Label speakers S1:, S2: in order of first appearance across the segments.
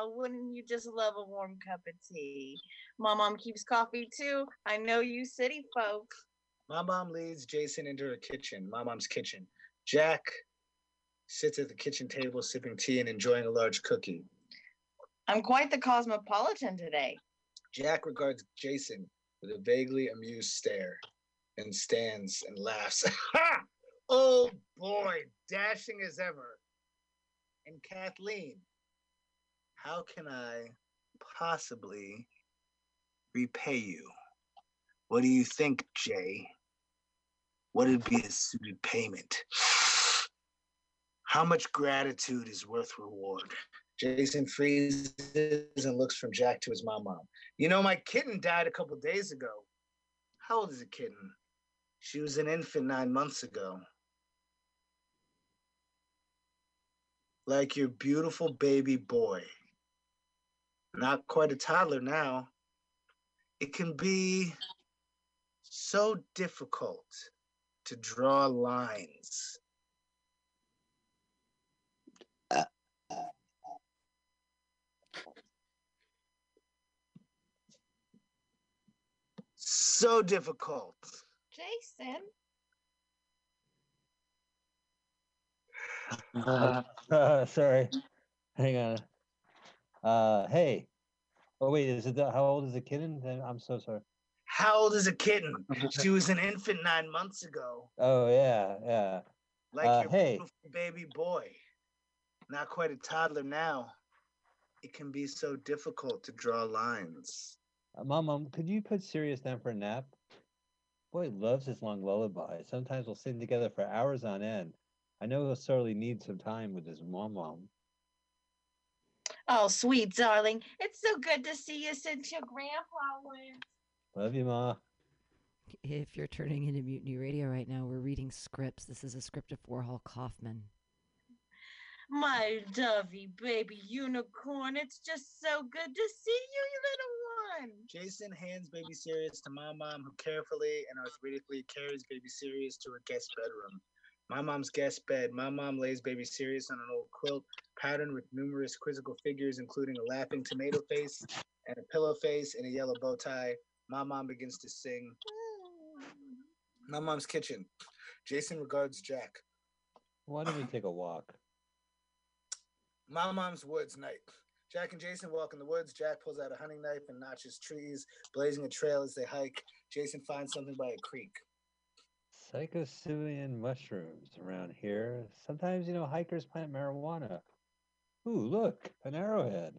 S1: now. Wouldn't you just love a warm cup of tea? My mom keeps coffee too. I know you city folk.
S2: My mom leads Jason into her kitchen, my mom's kitchen. Jack sits at the kitchen table sipping tea and enjoying a large cookie.
S1: I'm quite the cosmopolitan today.
S2: Jack regards Jason with a vaguely amused stare and stands and laughs. Ha! Oh boy, dashing as ever. And Kathleen, how can I possibly repay you? What do you think, Jay? What would be a suited payment? How much gratitude is worth reward? Jason freezes and looks from Jack to his mom. Mom, you know my kitten died a couple days ago. How old is a kitten? She was an infant nine months ago. Like your beautiful baby boy. Not quite a toddler now. It can be so difficult to draw lines. So difficult.
S1: Jason.
S3: Uh, uh, sorry. Hang on. Uh, hey. Oh wait, is it the, how old is the kitten? Then I'm so sorry.
S2: How old is a kitten? She was an infant nine months ago.
S3: Oh yeah, yeah.
S2: Like
S3: Uh,
S2: your
S3: hey.
S2: beautiful baby boy. Not quite a toddler now. It can be so difficult to draw lines.
S3: Uh, Mom, mom, could you put Sirius down for a nap? Boy loves his long lullaby. Sometimes we'll sing together for hours on end. I know he'll sorely need some time with his mom, mom.
S1: Oh, sweet darling. It's so good to see you since your grandpa went.
S3: Love you, ma.
S4: If you're turning into Mutiny Radio right now, we're reading scripts. This is a script of Warhol Kaufman.
S1: My dovey baby unicorn. It's just so good to see you, you little one.
S2: Jason hands baby Sirius to my mom, who carefully and arthritically carries baby Sirius to her guest bedroom. My mom's guest bed. My mom lays baby Sirius on an old quilt patterned with numerous quizzical figures, including a laughing tomato face and a pillow face and a yellow bow tie. My mom begins to sing. My mom's kitchen. Jason regards Jack.
S3: Why don't we take a walk?
S2: My mom's woods night. Jack and Jason walk in the woods. Jack pulls out a hunting knife and notches trees, blazing a trail as they hike. Jason finds something by a creek.
S3: Psychosilian mushrooms around here. Sometimes, you know, hikers plant marijuana. Ooh, look, an arrowhead.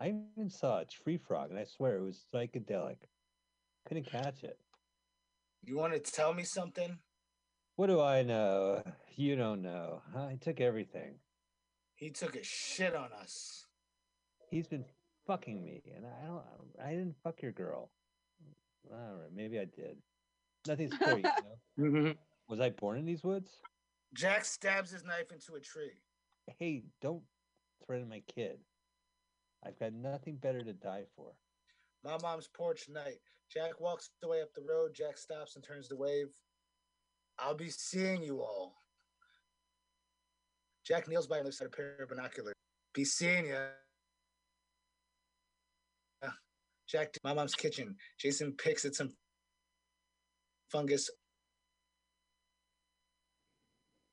S3: I even saw a tree frog, and I swear it was psychedelic. Couldn't catch it.
S2: You want to tell me something?
S3: What do I know? You don't know. I took everything.
S2: He took a shit on us.
S3: He's been fucking me, and I don't. I didn't fuck your girl. All right, maybe I did. Nothing's clear, you know. Mm-hmm. Was I born in these woods?
S2: Jack stabs his knife into a tree.
S3: Hey, don't threaten my kid. I've got nothing better to die for.
S2: My mom's porch night. Jack walks the way up the road. Jack stops and turns to wave. I'll be seeing you all. Jack kneels by and lifts out a pair of binoculars. Be seeing ya. Jack, to my mom's kitchen. Jason picks at some fungus.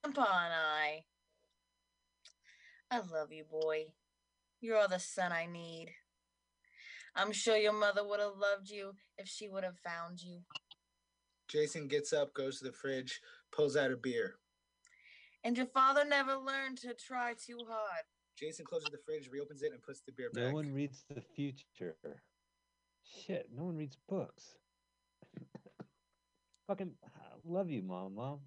S1: Grandpa and I. I love you, boy. You're all the son I need. I'm sure your mother would have loved you if she would have found you.
S2: Jason gets up, goes to the fridge, pulls out a beer.
S1: And your father never learned to try too hard.
S2: Jason closes the fridge, reopens it, and puts the beer back.
S3: No one reads the future. Shit, no one reads books. Fucking I love you, mom, mom.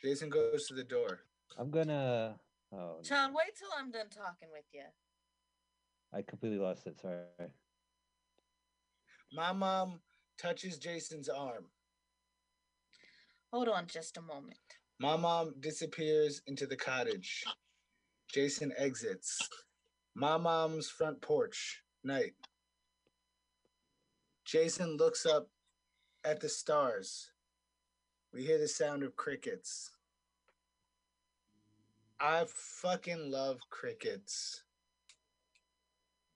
S2: Jason goes to the door.
S3: I'm gonna. Oh,
S1: John, wait till I'm done talking with you.
S3: I completely lost it. Sorry.
S2: My mom touches Jason's arm.
S1: Hold on just a moment.
S2: My mom disappears into the cottage. Jason exits. My mom's front porch. Night. Jason looks up at the stars. We hear the sound of crickets. I fucking love crickets.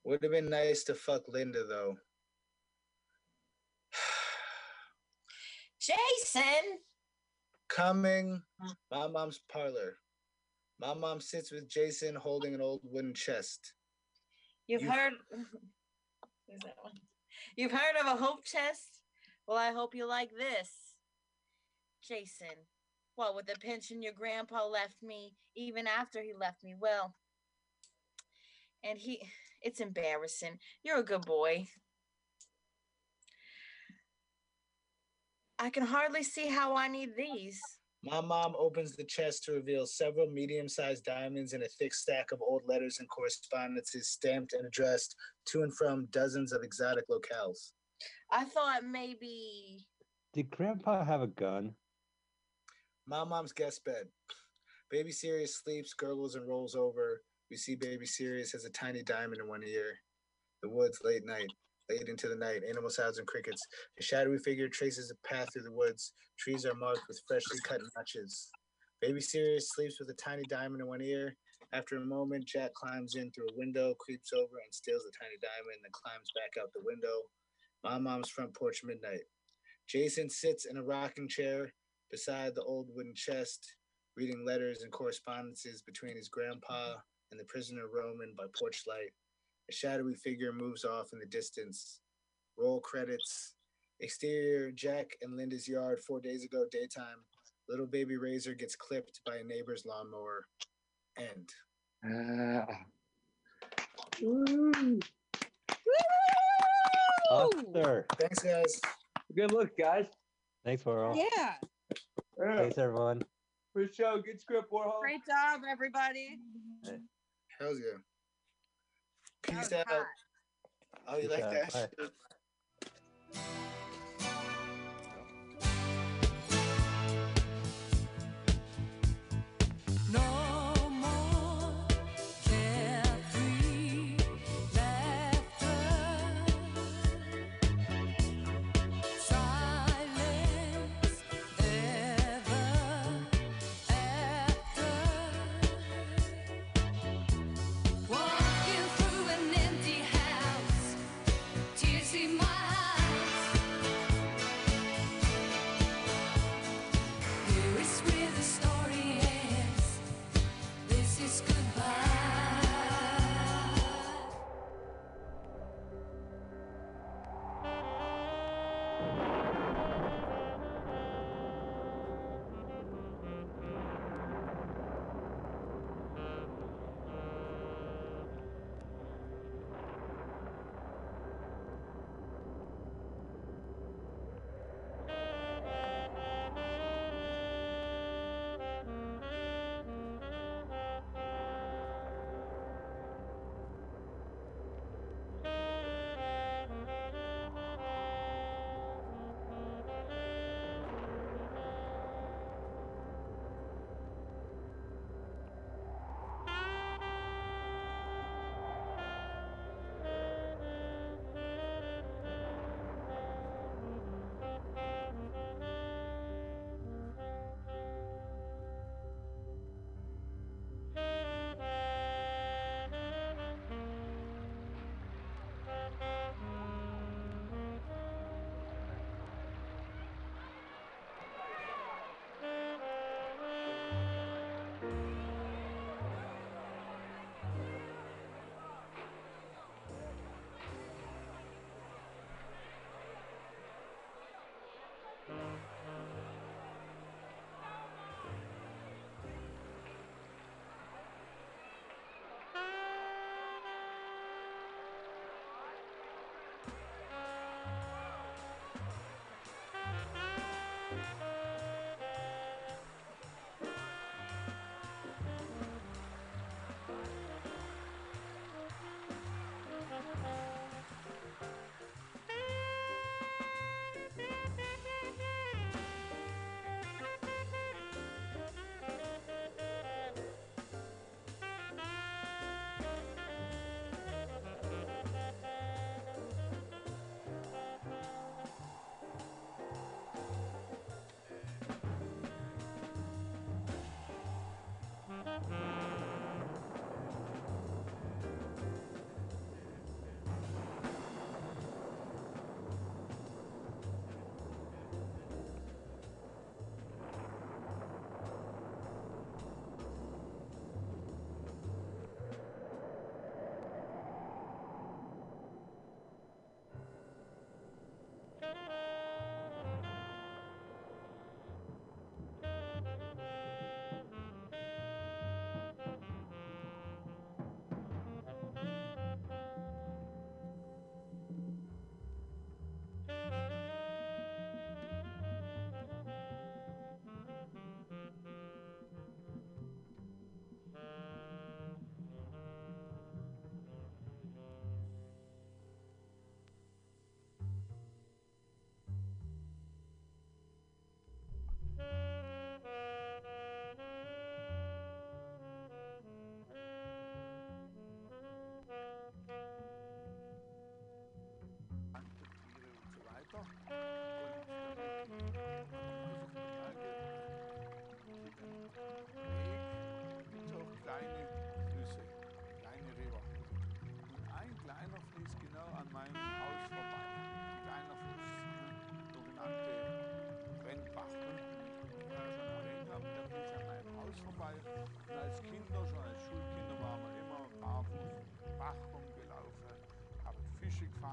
S2: Would have been nice to fuck Linda though.
S1: Jason!
S2: Coming, my mom's parlor. My mom sits with Jason holding an old wooden chest.
S1: You've
S2: You-
S1: heard. Where's that one? You've heard of a hope chest? Well, I hope you like this. Jason, what with the pension your grandpa left me, even after he left me, well, and he, it's embarrassing. You're a good boy. I can hardly see how I need these.
S2: My mom opens the chest to reveal several medium sized diamonds and a thick stack of old letters and correspondences stamped and addressed to and from dozens of exotic locales.
S1: I thought maybe.
S3: Did Grandpa have a gun?
S2: My mom's guest bed. Baby Sirius sleeps, gurgles, and rolls over. We see Baby Sirius has a tiny diamond in one ear. The woods, late night, late into the night, animal sounds and crickets. A shadowy figure traces a path through the woods. Trees are marked with freshly cut notches. Baby Sirius sleeps with a tiny diamond in one ear. After a moment, Jack climbs in through a window, creeps over, and steals the tiny diamond, then climbs back out the window. My mom's front porch midnight. Jason sits in a rocking chair beside the old wooden chest, reading letters and correspondences between his grandpa and the prisoner Roman by porch light. A shadowy figure moves off in the distance. Roll credits. Exterior Jack and Linda's yard four days ago, daytime. Little baby Razor gets clipped by a neighbor's lawnmower. End. Ah.
S3: Oscar.
S2: Thanks, guys.
S5: Good look, guys.
S3: Thanks, Warhol.
S6: Yeah.
S5: Yeah.
S3: Thanks, everyone.
S5: Good show. Good script, Warhol.
S6: Great job, everybody.
S2: Hells yeah.
S6: That
S2: Peace out.
S6: hot.
S2: Oh, you
S3: Peace
S2: like
S3: out.
S2: that?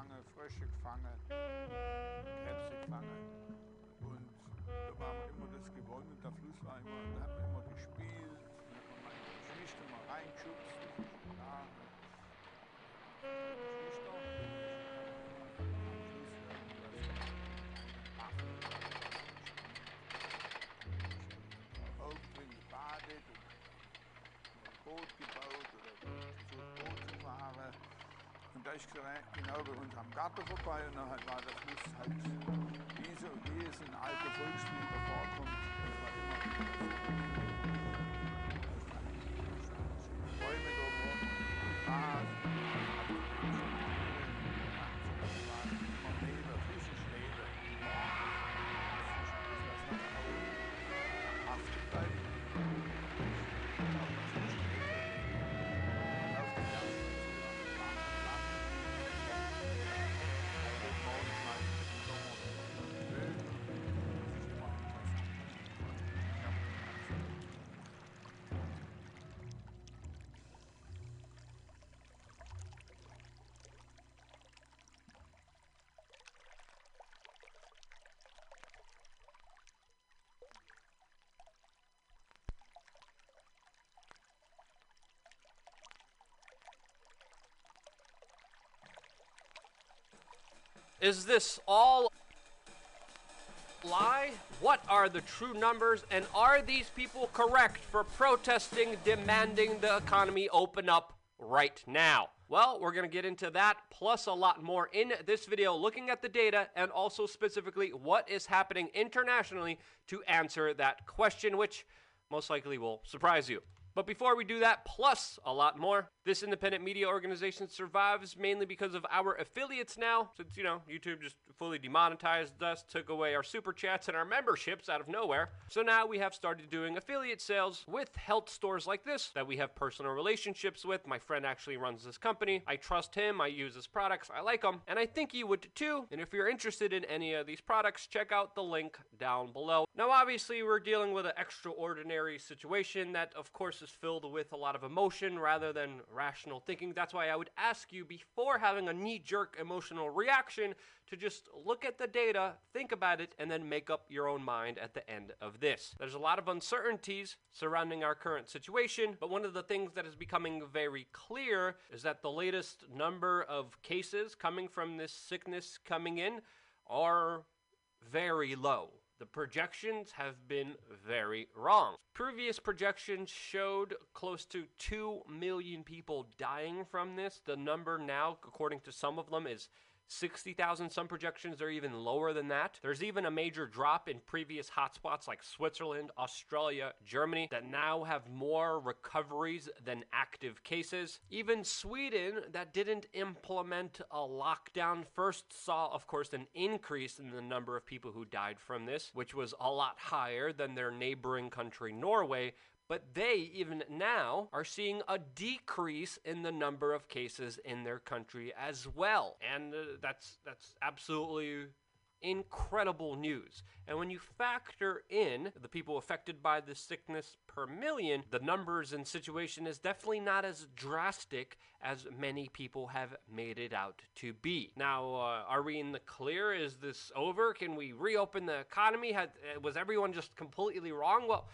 S7: Gefangen, Frösche gefangen, Krebse gefangen. Und da war immer das gewonnen. Der Fluss war immer, da hat man immer gespielt. Da hat man mal Geschwister mal reingeschubst. Acht. Auch drin gebadet und ein Boot gebaut oder so Boot zu fahren. Und da ist gere- genau bei uns am Garten vorbei und dann halt war der Fluss halt wie, so, wie es in alten Volkslieder vorkommt. Das war immer
S8: Is this all lie? What are the true numbers? And are these people correct for protesting, demanding the economy open up right now? Well, we're going to get into that plus a lot more in this video, looking at the data and also specifically what is happening internationally to answer that question, which most likely will surprise you. But before we do that, plus a lot more, this independent media organization survives mainly because of our affiliates now. Since, you know, YouTube just fully demonetized us, took away our super chats and our memberships out of nowhere. So now we have started doing affiliate sales with health stores like this that we have personal relationships with. My friend actually runs this company. I trust him, I use his products, I like them, and I think you would too. And if you're interested in any of these products, check out the link down below. Now, obviously, we're dealing with an extraordinary situation that, of course, is filled with a lot of emotion rather than rational thinking. That's why I would ask you before having a knee jerk emotional reaction to just look at the data, think about it, and then make up your own mind at the end of this. There's a lot of uncertainties surrounding our current situation, but one of the things that is becoming very clear is that the latest number of cases coming from this sickness coming in are very low. The projections have been very wrong. Previous projections showed close to 2 million people dying from this. The number now, according to some of them, is 60,000. Some projections are even lower than that. There's even a major drop in previous hotspots like Switzerland, Australia, Germany that now have more recoveries than active cases. Even Sweden, that didn't implement a lockdown, first saw, of course, an increase in the number of people who died from this, which was a lot higher than their neighboring country, Norway. But they, even now, are seeing a decrease in the number of cases in their country as well. And uh, that's, that's absolutely incredible news. And when you factor in the people affected by the sickness per million, the numbers and situation is definitely not as drastic as many people have made it out to be. Now, uh, are we in the clear? Is this over? Can we reopen the economy? Had, uh, was everyone just completely wrong? Well,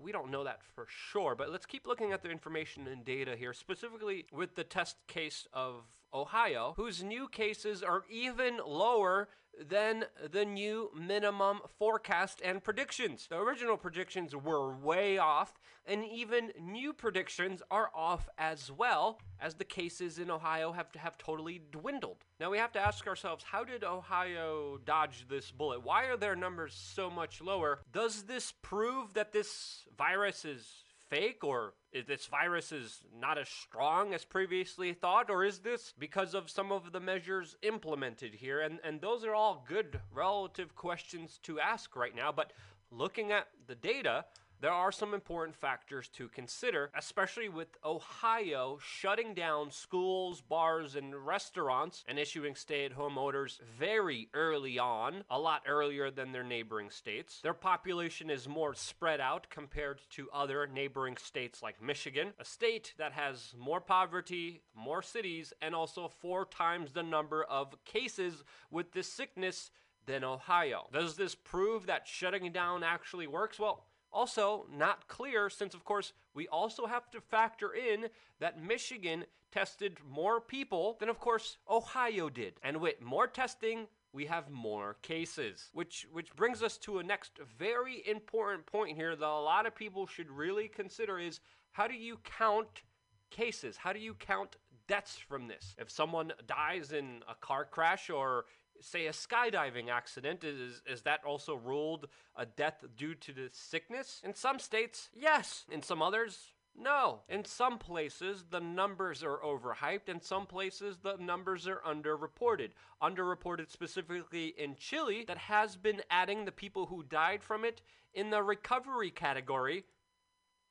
S8: we don't know that for sure, but let's keep looking at the information and data here, specifically with the test case of Ohio, whose new cases are even lower than the new minimum forecast and predictions. The original predictions were way off, and even new predictions are off as well, as the cases in Ohio have have totally dwindled. Now we have to ask ourselves, how did Ohio dodge this bullet? Why are their numbers so much lower? Does this prove that this virus is fake or is this virus is not as strong as previously thought or is this because of some of the measures implemented here? And and those are all good relative questions to ask right now but looking at the data there are some important factors to consider, especially with Ohio shutting down schools, bars, and restaurants and issuing stay at home orders very early on, a lot earlier than their neighboring states. Their population is more spread out compared to other neighboring states like Michigan, a state that has more poverty, more cities, and also four times the number of cases with this sickness than Ohio. Does this prove that shutting down actually works? Well, also not clear since, of course, we also have to factor in that Michigan tested more people than, of course, Ohio did. And with more testing, we have more cases. Which which brings us to a next very important point here that a lot of people should really consider is how do you count cases? How do you count deaths from this? If someone dies in a car crash or say a skydiving accident is is that also ruled a death due to the sickness in some states yes in some others no. In some places, the numbers are overhyped. In some places, the numbers are underreported. Underreported specifically in Chile, that has been adding the people who died from it in the recovery category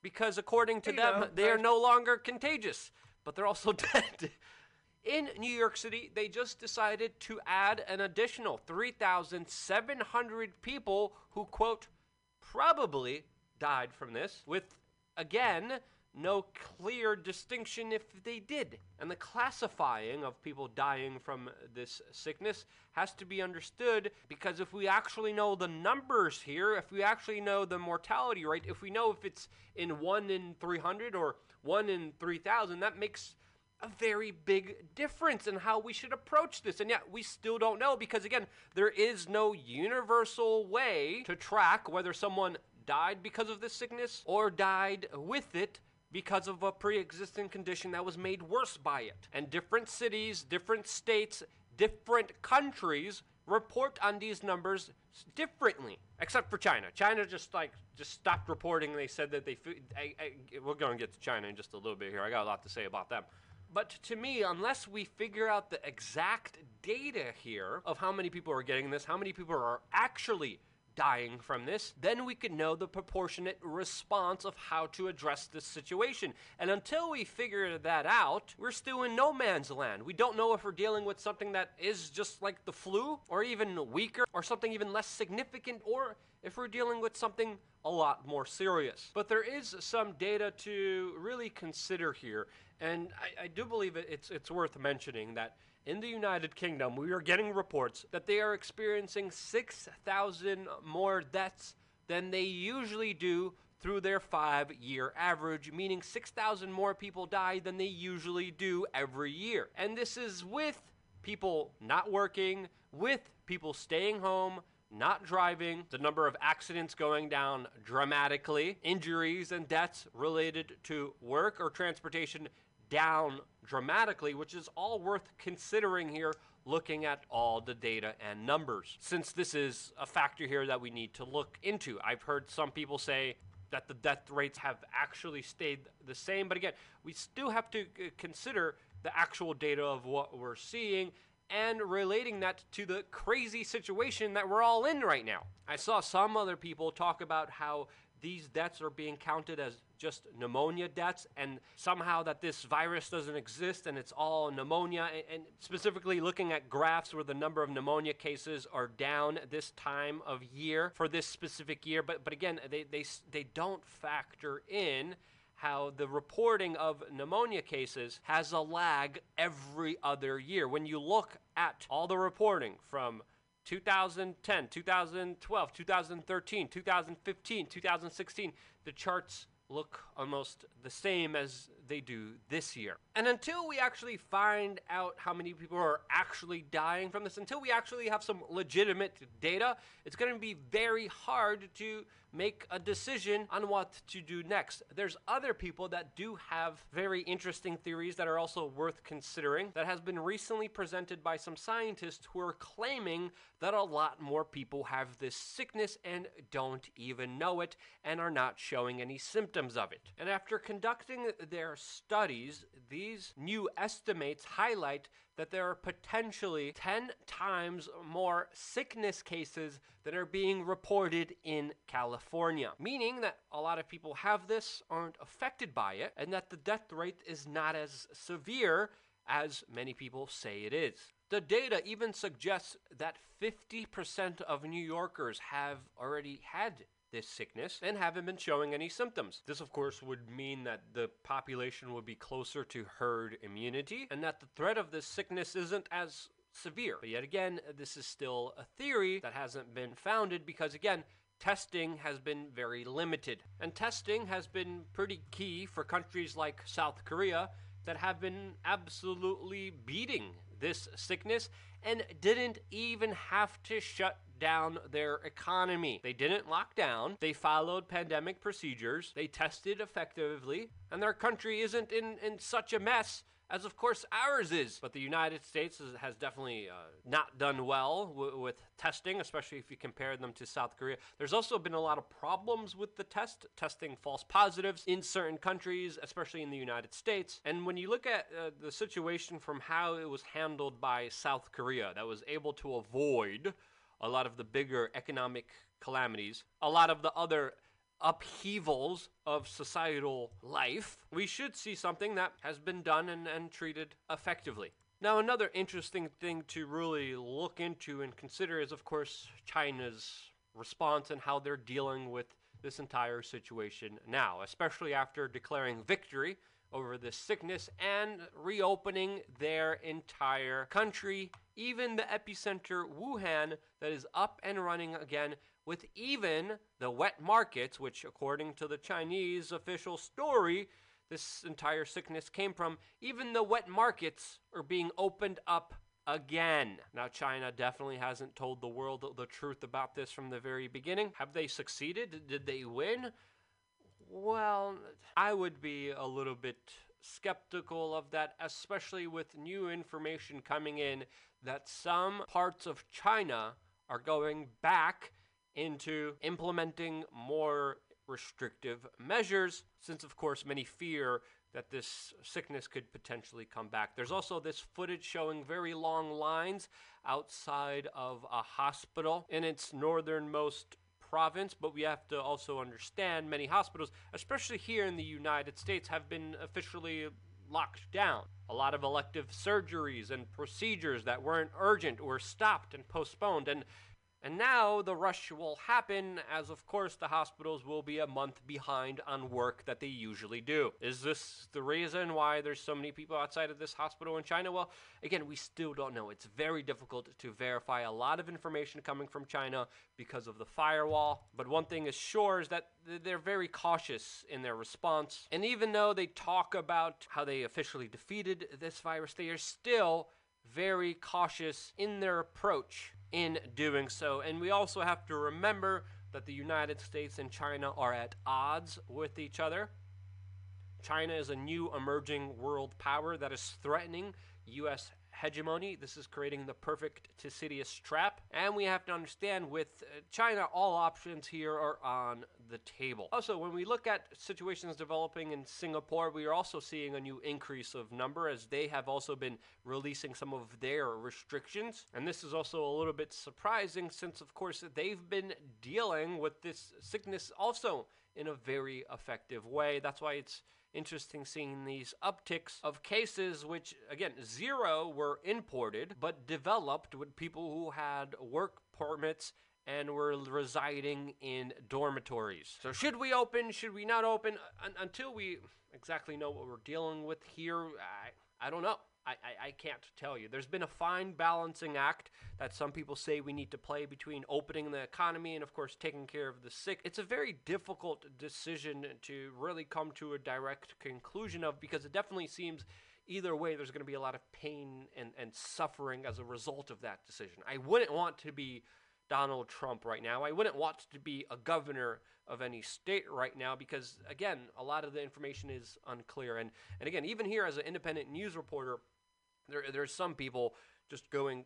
S8: because, according to
S2: you
S8: them,
S2: go.
S8: they are no longer contagious, but they're also dead. In New York City, they just decided to add an additional 3,700 people who, quote, probably died from this, with, again, no clear distinction if they did. And the classifying of people dying from this sickness has to be understood because if we actually know the numbers here, if we actually know the mortality rate, if we know if it's in 1 in 300 or 1 in 3,000, that makes a very big difference in how we should approach this. And yet, we still don't know because, again, there is no universal way to track whether someone died because of this sickness or died with it because of a pre existing condition that was made worse by it. And different cities, different states, different countries report on these numbers differently except for china china just like just stopped reporting they said that they I, I, we're going to get to china in just a little bit here i got a lot to say about them but to me, unless we figure out the exact data here of how many people are getting this, how many people are actually dying from this, then we can know the proportionate response of how to address this situation. And until we figure that out, we're still in no man's land. We don't know if we're dealing with something that is just like the flu, or even weaker, or something even less significant, or if we're dealing with something a lot more serious. But there is some data to really consider here, and I, I do believe it's it's worth mentioning that in the United Kingdom we are getting reports that they are experiencing six thousand more deaths than they usually do through their five year average, meaning 6,000 more people die than they usually do every year. And this is with people not working, with people staying home, not driving, the number of accidents going down dramatically, injuries and deaths related to work or transportation down dramatically, which is all worth considering here looking at all the data and numbers. Since this is a factor here that we need to look into, I've heard some people say that the death rates have actually stayed the same, but again, we still have to uh, consider the actual data of what we're seeing and relating that to the crazy situation that we're all in right now. I saw some other people talk about how these deaths are being counted as just pneumonia deaths and somehow that this virus doesn't exist and it's all pneumonia and, specifically looking at graphs where the number of pneumonia cases are down this time of year for this specific year but but again they they they don't factor in how the reporting of pneumonia cases has a lag every other year. When you look at all the reporting from 2010, 2012, 2013, 2015, 2016, the charts look almost the same as they do this year. And until we actually find out how many people are actually dying from this, until we actually have some legitimate data, it's going to be very hard to make a decision on what to do next. There's other people that do have very interesting theories that are also worth considering that has been recently presented by some scientists who are claiming that a lot more people have this sickness and don't even know it and are not showing any symptoms of it. And after conducting their studies, these new estimates highlight that there are potentially 10 times more sickness cases that are being reported in California, meaning that a lot of people have this, aren't affected by it, and that the death rate is not as severe as many people say it is. The data even suggests that 50% of New Yorkers have already had this sickness and haven't been showing any symptoms. This, of course, would mean that the population would be closer to herd immunity and that the threat of this sickness isn't as severe. But yet again, this is still a theory that hasn't been founded because, again, testing has been very limited. And testing has been pretty key for countries like South Korea that have been absolutely beating this sickness and didn't even have to shut down their economy. They didn't lock down, they followed pandemic procedures, they tested effectively, and their country isn't in, in such a mess as of course ours is. But the United States is, has definitely uh, not done well w- with testing, especially if you compare them to South Korea. There's also been a lot of problems with the test, testing false positives in certain countries, especially in the United States. And when you look at uh, the situation from how it was handled by South Korea, that was able to avoid a lot of the bigger economic calamities, a lot of the other upheavals of societal life, we should see something that has been done and, and treated effectively. Now, another interesting thing to really look into and consider is, of course, China's response and how they're dealing with this entire situation now, especially after declaring victory over this sickness and reopening their entire country, even the epicenter, Wuhan, that is up and running again, with even the wet markets, which, according to the Chinese official story, this entire sickness came from, even the wet markets are being opened up again. Now, China definitely hasn't told the world the truth about this from the very beginning. Have they succeeded? Did they win? Well, I would be a little bit skeptical of that, especially with new information coming in that some parts of China are going back into implementing more restrictive measures, since, of course, many fear that this sickness could potentially come back. There's also this footage showing very long lines outside of a hospital in its northernmost province, but we have to also understand many hospitals, especially here in the United States, have been officially locked down. A lot of elective surgeries and procedures that weren't urgent were stopped and postponed, and and now the rush will happen as, of course, the hospitals will be a month behind on work that they usually do. Is this the reason why there's so many people outside of this hospital in China? Well, again, we still don't know. It's very difficult to verify a lot of information coming from China because of the firewall. But one thing is sure is that they're very cautious in their response. And even though they talk about how they officially defeated this virus, they are still very cautious in their approach in doing so. And we also have to remember that the United States and China are at odds with each other. China is a new emerging world power that is threatening U.S. hegemony. This is creating the perfect Thucydides trap. And we have to understand with uh, China, all options here are on the table. Also, when we look at situations developing in Singapore, we are also seeing a new increase of number as they have also been releasing some of their restrictions. And this is also a little bit surprising since, of course, they've been dealing with this sickness also in a very effective way. That's why it's interesting seeing these upticks of cases, which, again, zero were imported, but developed with people who had work permits and were residing in dormitories. So, should we open? Should we not open? Un- until we exactly know what we're dealing with here, I, I don't know. I, I, can't tell you. There's been a fine balancing act that some people say we need to play between opening the economy and, of course, taking care of the sick. It's a very difficult decision to really come to a direct conclusion of because it definitely seems either way there's going to be a lot of pain and, and suffering as a result of that decision. I wouldn't want to be Donald Trump right now. I wouldn't want to be a governor of any state right now because, again, a lot of the information is unclear. And, and again, even here as an independent news reporter, there, there's some people just going,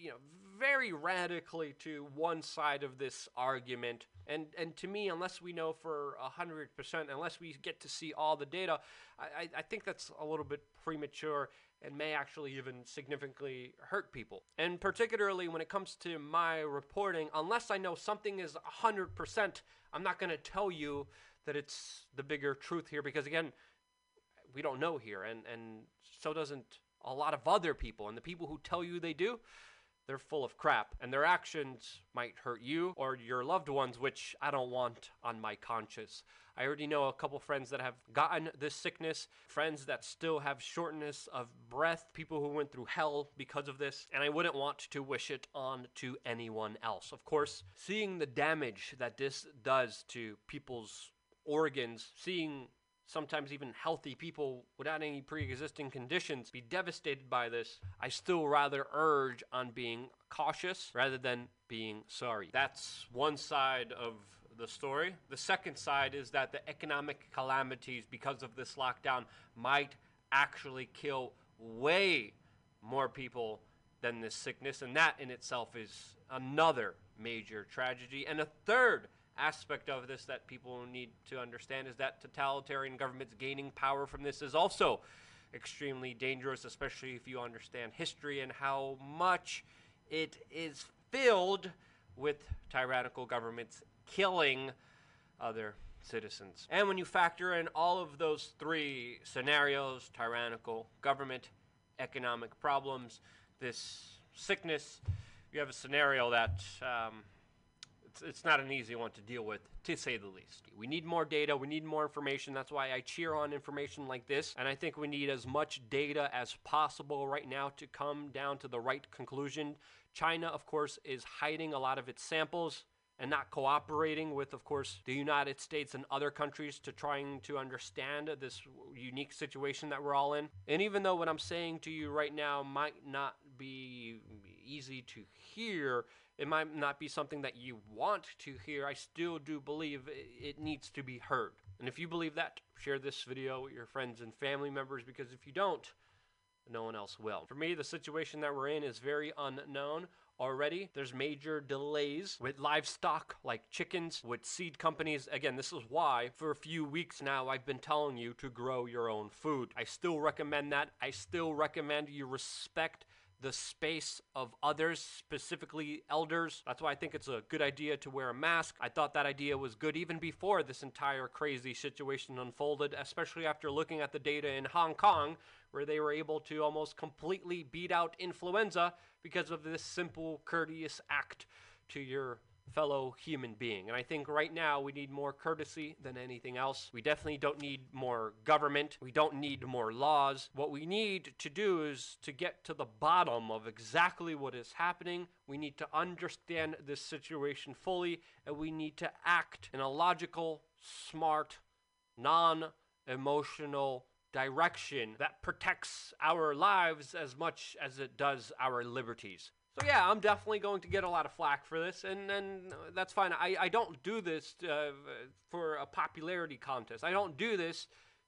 S8: you know, very radically to one side of this argument And and to me, unless we know for hundred percent, unless we get to see all the data, I, I, think that's a little bit premature and may actually even significantly hurt people. And particularly when it comes to my reporting, unless I know something is 100%, I'm not going to tell you that it's the bigger truth here because, again, we don't know here. And, and so doesn't a lot of other people. And the people who tell you they do, they're full of crap. And their actions might hurt you or your loved ones, which I don't want on my conscience. I already know a couple friends that have gotten this sickness, friends that still have shortness of breath, people who went through hell because of this, and I wouldn't want to wish it on to anyone else. Of course, seeing the damage that this does to people's organs, seeing sometimes even healthy people without any pre-existing conditions be devastated by this, I still rather urge on being cautious rather than being sorry. That's one side of the story. The second side is that the economic calamities because of this lockdown might actually kill way more people than this sickness, and that in itself is another major tragedy. And a third aspect of this that people need to understand is that totalitarian governments gaining power from this is also extremely dangerous, especially if you understand history and how much it is filled with tyrannical governments killing other citizens. And when you factor in all of those three scenarios tyrannical government, economic problems, this sickness you have a scenario that um, it's, it's not an easy one to deal with, to say the least. We need more data, we need more information. That's why I cheer on information like this. And I think we need as much data as possible right now to come down to the right conclusion. China, of course, is hiding a lot of its samples and not cooperating with, of course, the United States and other countries to trying to understand this unique situation that we're all in. And even though what I'm saying to you right now might not be easy to hear, it might not be something that you want to hear, I still do believe it needs to be heard. And if you believe that, share this video with your friends and family members because if you don't, no one else will. For me, the situation that we're in is very unknown already. There's major delays with livestock like chickens, with seed companies. Again, this is why for a few weeks now I've been telling you to grow your own food. I still recommend that. I still recommend you respect the space of others, specifically elders. That's why I think it's a good idea to wear a mask. I thought that idea was good even before this entire crazy situation unfolded, especially after looking at the data in Hong Kong, where they were able to almost completely beat out influenza because of this simple, courteous act to your fellow human being. And I think right now we need more courtesy than anything else. We definitely don't need more government. We don't need more laws. What we need to do is to get to the bottom of exactly what is happening. We need to understand this situation fully and we need to act in a logical, smart, non emotional direction that protects our lives as much as it does our liberties. So yeah, I'm definitely going to get a lot of flack for this, and and that's fine. I, I don't do this uh, for a popularity contest. I don't do this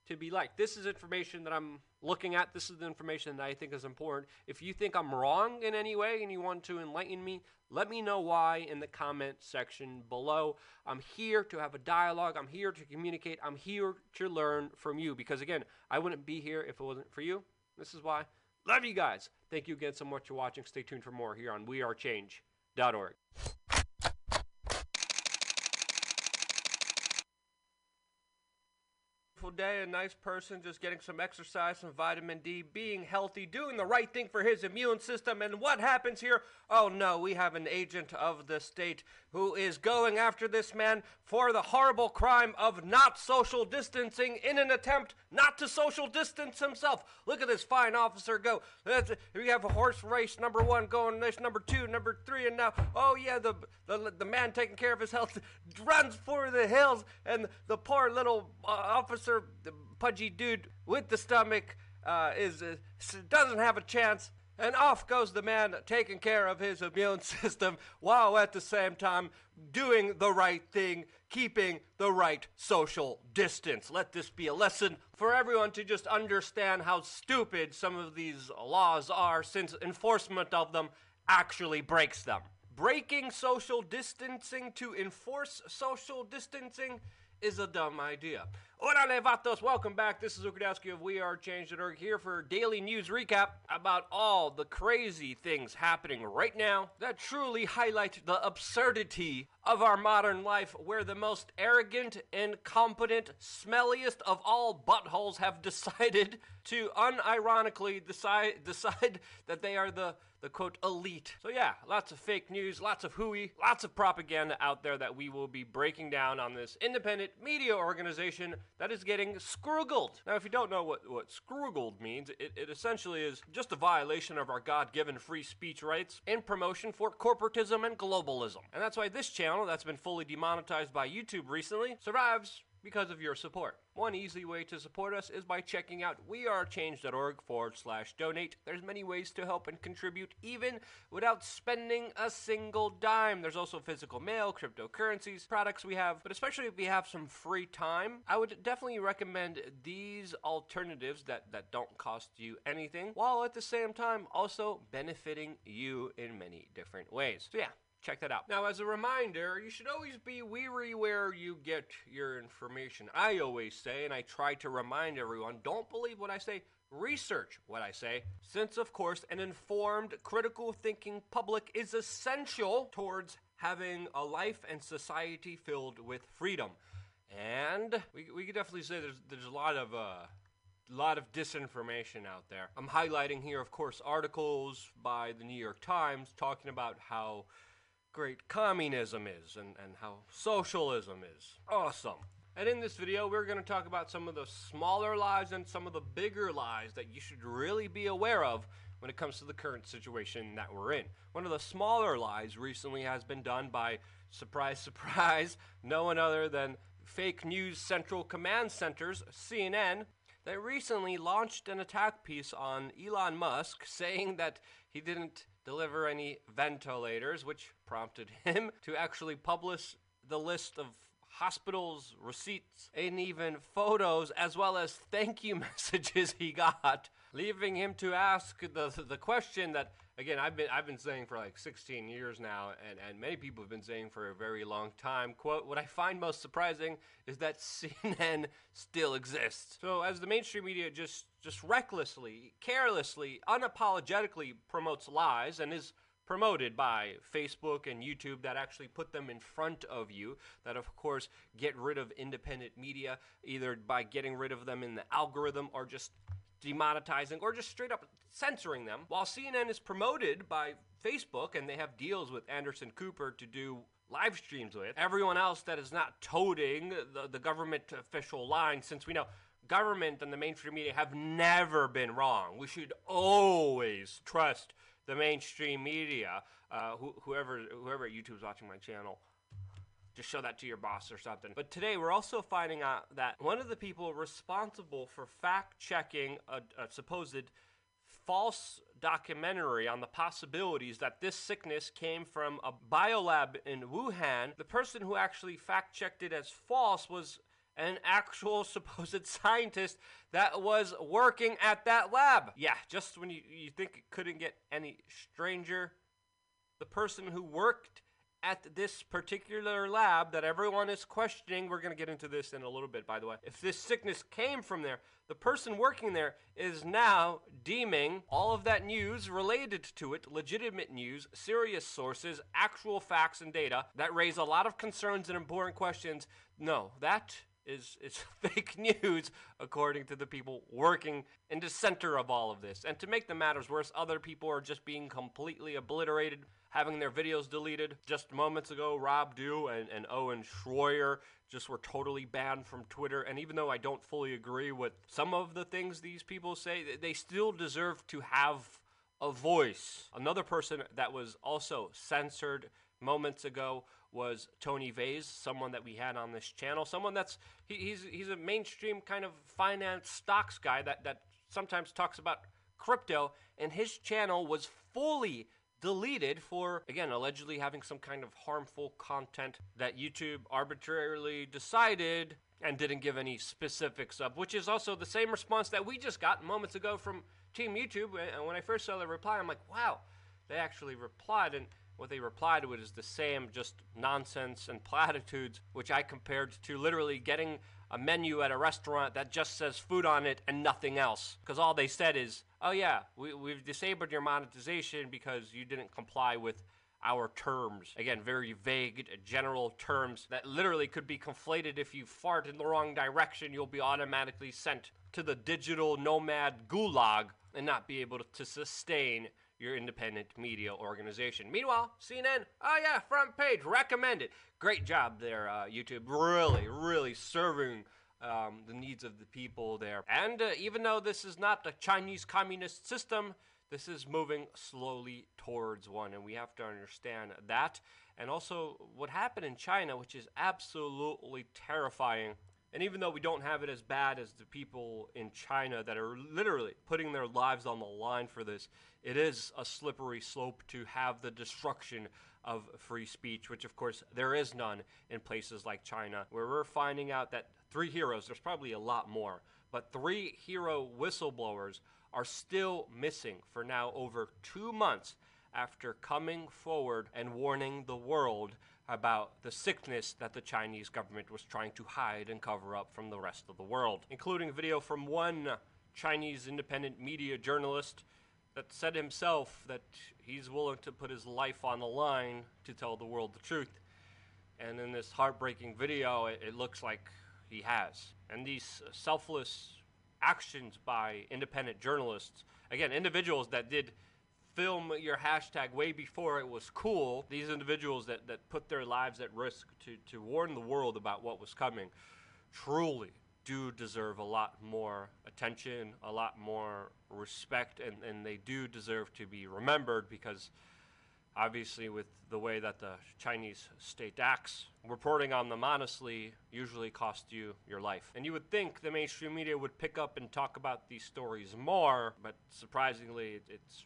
S8: to be like this is information that I'm looking at. This is the information that I think is important. If you think I'm wrong in any way and you want to enlighten me, let me know why in the comment section below. I'm here to have a dialogue. I'm here to communicate. I'm here to learn from you because again, I wouldn't be here if it wasn't for you. This is why. Love you guys. Thank you again so much for watching. Stay tuned for more here on wearechange.org. Beautiful day, a nice person just getting some exercise, some vitamin D, being healthy, doing the right thing for his immune system. And what happens here? Oh no, we have an agent of the state who is going after this man for the horrible crime of not social distancing in an attempt not to social distance himself. Look at this fine officer go. We have a horse race number one going, this number two, number three, and now, oh yeah, the, the, the man taking care of his health runs for the hills, and the poor little uh, officer, the pudgy dude with the stomach, uh, is doesn't have a chance. And off goes the man taking care of his immune system while at the same time doing the right thing, keeping the right social distance. Let this be a lesson for everyone to just understand how stupid some of these laws are since enforcement of them actually breaks them. breaking social distancing to enforce social distancing is a dumb idea. Orale vatos, welcome back. This is Luke Rudkowski of We Are Change.org here for daily news recap about all the crazy things happening right now that truly highlight the absurdity of our modern life, where the most arrogant, incompetent, smelliest of all buttholes have decided to unironically decide decide that they are the the quote elite. So yeah, lots of fake news, lots of hooey, lots of propaganda out there that we will be breaking down on this independent media organization that is getting scroogled. Now, if you don't know what, what scroogled means, it, it essentially is just a violation of our God-given free speech rights in promotion for corporatism and globalism. And that's why this channel, that's been fully demonetized by YouTube recently, survives because of your support. One easy way to support us is by checking out wearechange.org forward slash donate. There's many ways to help and contribute even without spending a single dime. There's also physical mail, cryptocurrencies, products we have, but especially if we have some free time, I would definitely recommend these alternatives that, that don't cost you anything, while at the same time also benefiting you in many different ways. So yeah, check that out. Now, as a reminder, you should always be weary where you get your information. I always say, and I try to remind everyone, don't believe what I say. Research what I say, since, of course, an informed, critical thinking public is essential towards having a life and society filled with freedom. And we, we could definitely say there's, there's a lot of uh, lot of disinformation out there. I'm highlighting here, of course, articles by the New York Times talking about how great communism is and, and how socialism is awesome. And in this video, we're going to talk about some of the smaller lies and some of the bigger lies that you should really be aware of when it comes to the current situation that we're in. One of the smaller lies recently has been done by, surprise, surprise, no one other than Fake News Central Command Centers, CNN, that recently launched an attack piece on Elon Musk saying that he didn't deliver any ventilators, which prompted him to actually publish the list of hospitals, receipts, and even photos, as well as thank you messages he got, leaving him to ask the the question that again I've been I've been saying for like 16 years now, and and many people have been saying for a very long time. Quote: What I find most surprising is that CNN still exists. So as the mainstream media just just recklessly, carelessly, unapologetically promotes lies and is promoted by Facebook and YouTube that actually put them in front of you, that of course get rid of independent media either by getting rid of them in the algorithm or just demonetizing or just straight up censoring them. While CNN is promoted by Facebook and they have deals with Anderson Cooper to do live streams with, everyone else that is not toting the, the government official line, since we know government and the mainstream media have never been wrong. We should always trust the mainstream media. Uh, who, whoever whoever at YouTube's watching my channel, just show that to your boss or something. But today we're also finding out that one of the people responsible for fact checking a, a supposed false documentary on the possibilities that this sickness came from a biolab in Wuhan, the person who actually fact checked it as false was an actual supposed scientist that was working at that lab. Yeah, just when you, you think it couldn't get any stranger, the person who worked at this particular lab that everyone is questioning, we're going to get into this in a little bit, by the way. If this sickness came from there, the person working there is now deeming all of that news related to it legitimate news, serious sources, actual facts and data that raise a lot of concerns and important questions. No, that is is fake news according to the people working in the center of all of this. And to make the matters worse, other people are just being completely obliterated, having their videos deleted. Just moments ago, Rob Dew and, and Owen Schroyer just were totally banned from Twitter. And even though I don't fully agree with some of the things these people say, they still deserve to have a voice. Another person that was also censored moments ago was Tone Vays, someone that we had on this channel, someone that's he, he's he's a mainstream kind of finance stocks guy that that sometimes talks about crypto, and his channel was fully deleted for again allegedly having some kind of harmful content that YouTube arbitrarily decided and didn't give any specifics of, which is also the same response that we just got moments ago from Team YouTube. And when I first saw the reply, I'm like, wow, they actually replied. And what they reply to is the same, just nonsense and platitudes, which I compared to literally getting a menu at a restaurant that just says food on it and nothing else. Because all they said is, oh yeah, we, we've disabled your monetization because you didn't comply with our terms. Again, very vague, uh, general terms that literally could be conflated if you fart in the wrong direction, you'll be automatically sent to the digital nomad gulag and not be able to sustain your independent media organization. Meanwhile, CNN, oh yeah, front page, recommend it. Great job there, uh, YouTube. Really, really serving um, the needs of the people there. And uh, even though this is not a Chinese communist system, this is moving slowly towards one, and we have to understand that. And also, what happened in China, which is absolutely terrifying. And even though we don't have it as bad as the people in China that are literally putting their lives on the line for this, it is a slippery slope to have the destruction of free speech, which of course there is none in places like China, where we're finding out that three heroes, there's probably a lot more, but three hero whistleblowers are still missing for now over two months after coming forward and warning the world about the sickness that the Chinese government was trying to hide and cover up from the rest of the world, including a video from one Chinese independent media journalist that said himself that he's willing to put his life on the line to tell the world the truth. And in this heartbreaking video, it, it looks like he has. And these selfless actions by independent journalists, again, individuals that did film your hashtag way before it was cool, these individuals that, that put their lives at risk to, to warn the world about what was coming, truly do deserve a lot more attention, a lot more respect, and, and they do deserve to be remembered because obviously with the way that the Chinese state acts, reporting on them honestly usually costs you your life. And you would think the mainstream media would pick up and talk about these stories more, but surprisingly, it, it's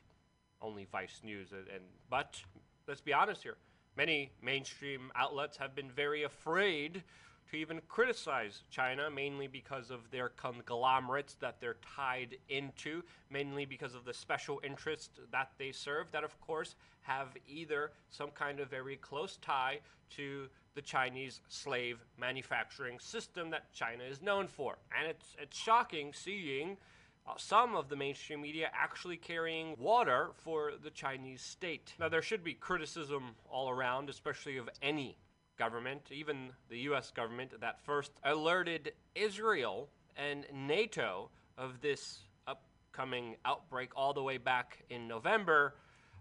S8: only Vice News. And, and but let's be honest here, many mainstream outlets have been very afraid to even criticize China, mainly because of their conglomerates that they're tied into, mainly because of the special interests that they serve, that of course have either some kind of very close tie to the Chinese slave manufacturing system that China is known for. And it's, it's shocking seeing uh, some of the mainstream media actually carrying water for the Chinese state. Now, there should be criticism all around, especially of any government, even the US government, that first alerted Israel and NATO of this upcoming outbreak all the way back in November,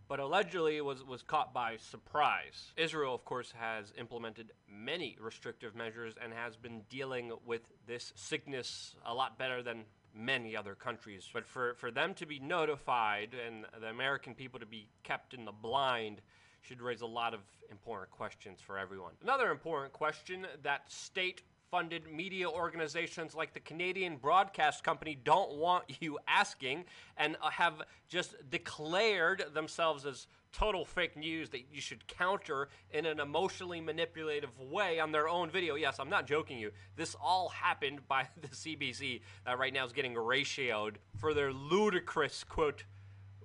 S8: but allegedly was, was caught by surprise. Israel, of course, has implemented many restrictive measures and has been dealing with this sickness a lot better than many other countries. But for, for them to be notified and the American people to be kept in the blind should raise a lot of important questions for everyone. Another important question that state funded media organizations like the Canadian Broadcast Company don't want you asking and have just declared themselves as total fake news that you should counter in an emotionally manipulative way on their own video. Yes, I'm not joking you. This all happened by the CBC that right now is getting ratioed for their ludicrous quote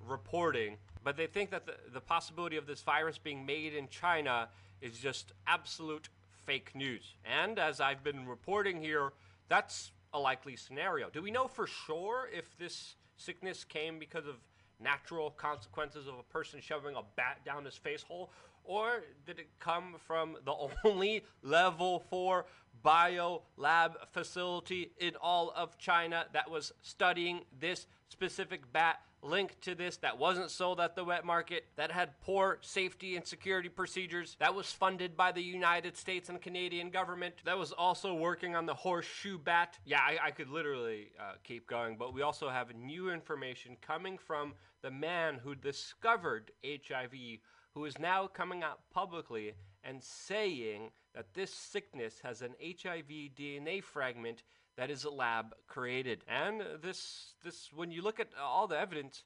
S8: reporting. But they think that the, the possibility of this virus being made in China is just absolute fake news. And as I've been reporting here, that's a likely scenario. Do we know for sure if this sickness came because of natural consequences of a person shoving a bat down his face hole? Or did it come from the only level 4 bio lab facility in all of China that was studying this specific bat linked to this that wasn't sold at the wet market, that had poor safety and security procedures, that was funded by the United States and Canadian government, that was also working on the horseshoe bat. Yeah, I, I could literally uh, keep going, but we also have new information coming from the man who discovered HIV, who is now coming out publicly and saying that this sickness has an HIV DNA fragment that is a lab created. And this this when you look at all the evidence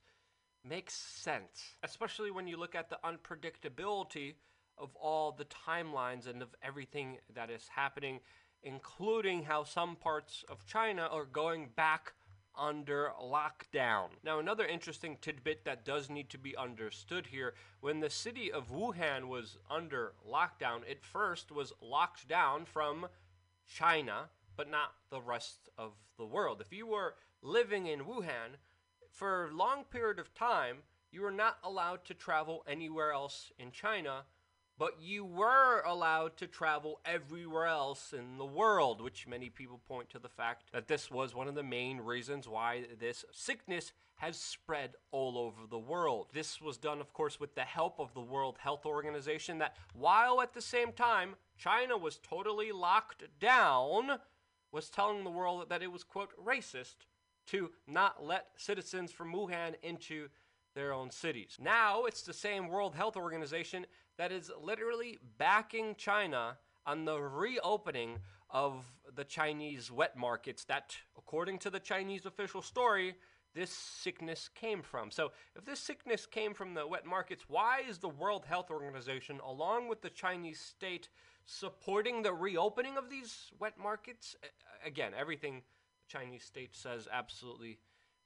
S8: makes sense, especially when you look at the unpredictability of all the timelines and of everything that is happening, including how some parts of China are going back under lockdown. Now, another interesting tidbit that does need to be understood here when the city of Wuhan was under lockdown, it first was locked down from China, but not the rest of the world. If you were living in Wuhan for a long period of time, you were not allowed to travel anywhere else in China, but you were allowed to travel everywhere else in the world, which many people point to the fact that this was one of the main reasons why this sickness has spread all over the world. This was done, of course, with the help of the World Health Organization, that while at the same time China was totally locked down, was telling the world that it was, quote, racist to not let citizens from Wuhan into their own cities. Now it's the same World Health Organization that is literally backing China on the reopening of the Chinese wet markets that, according to the Chinese official story, this sickness came from. So, if this sickness came from the wet markets, why is the World Health Organization, along with the Chinese state, supporting the reopening of these wet markets? Again, everything the Chinese state says absolutely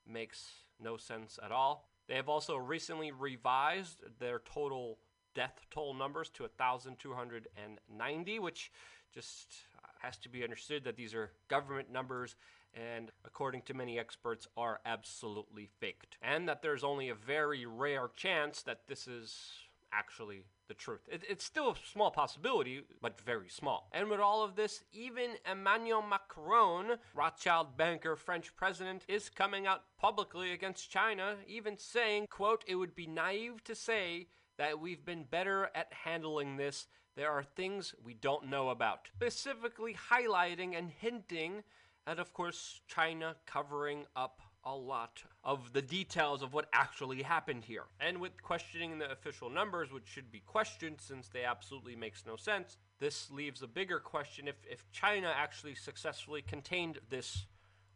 S8: makes no sense at all. They have also recently revised their total death toll numbers to 1,290, which just uh, has to be understood that these are government numbers and, according to many experts, are absolutely faked. And that there's only a very rare chance that this is actually the truth. It, it's still a small possibility, but very small. And with all of this, even Emmanuel Macron, Rothschild banker, French president, is coming out publicly against China, even saying, quote, it would be naive to say that we've been better at handling this. There are things we don't know about. Specifically highlighting and hinting at, of course, China covering up a lot of the details of what actually happened here. And with questioning the official numbers, which should be questioned since they absolutely makes no sense, this leaves a bigger question if, if China actually successfully contained this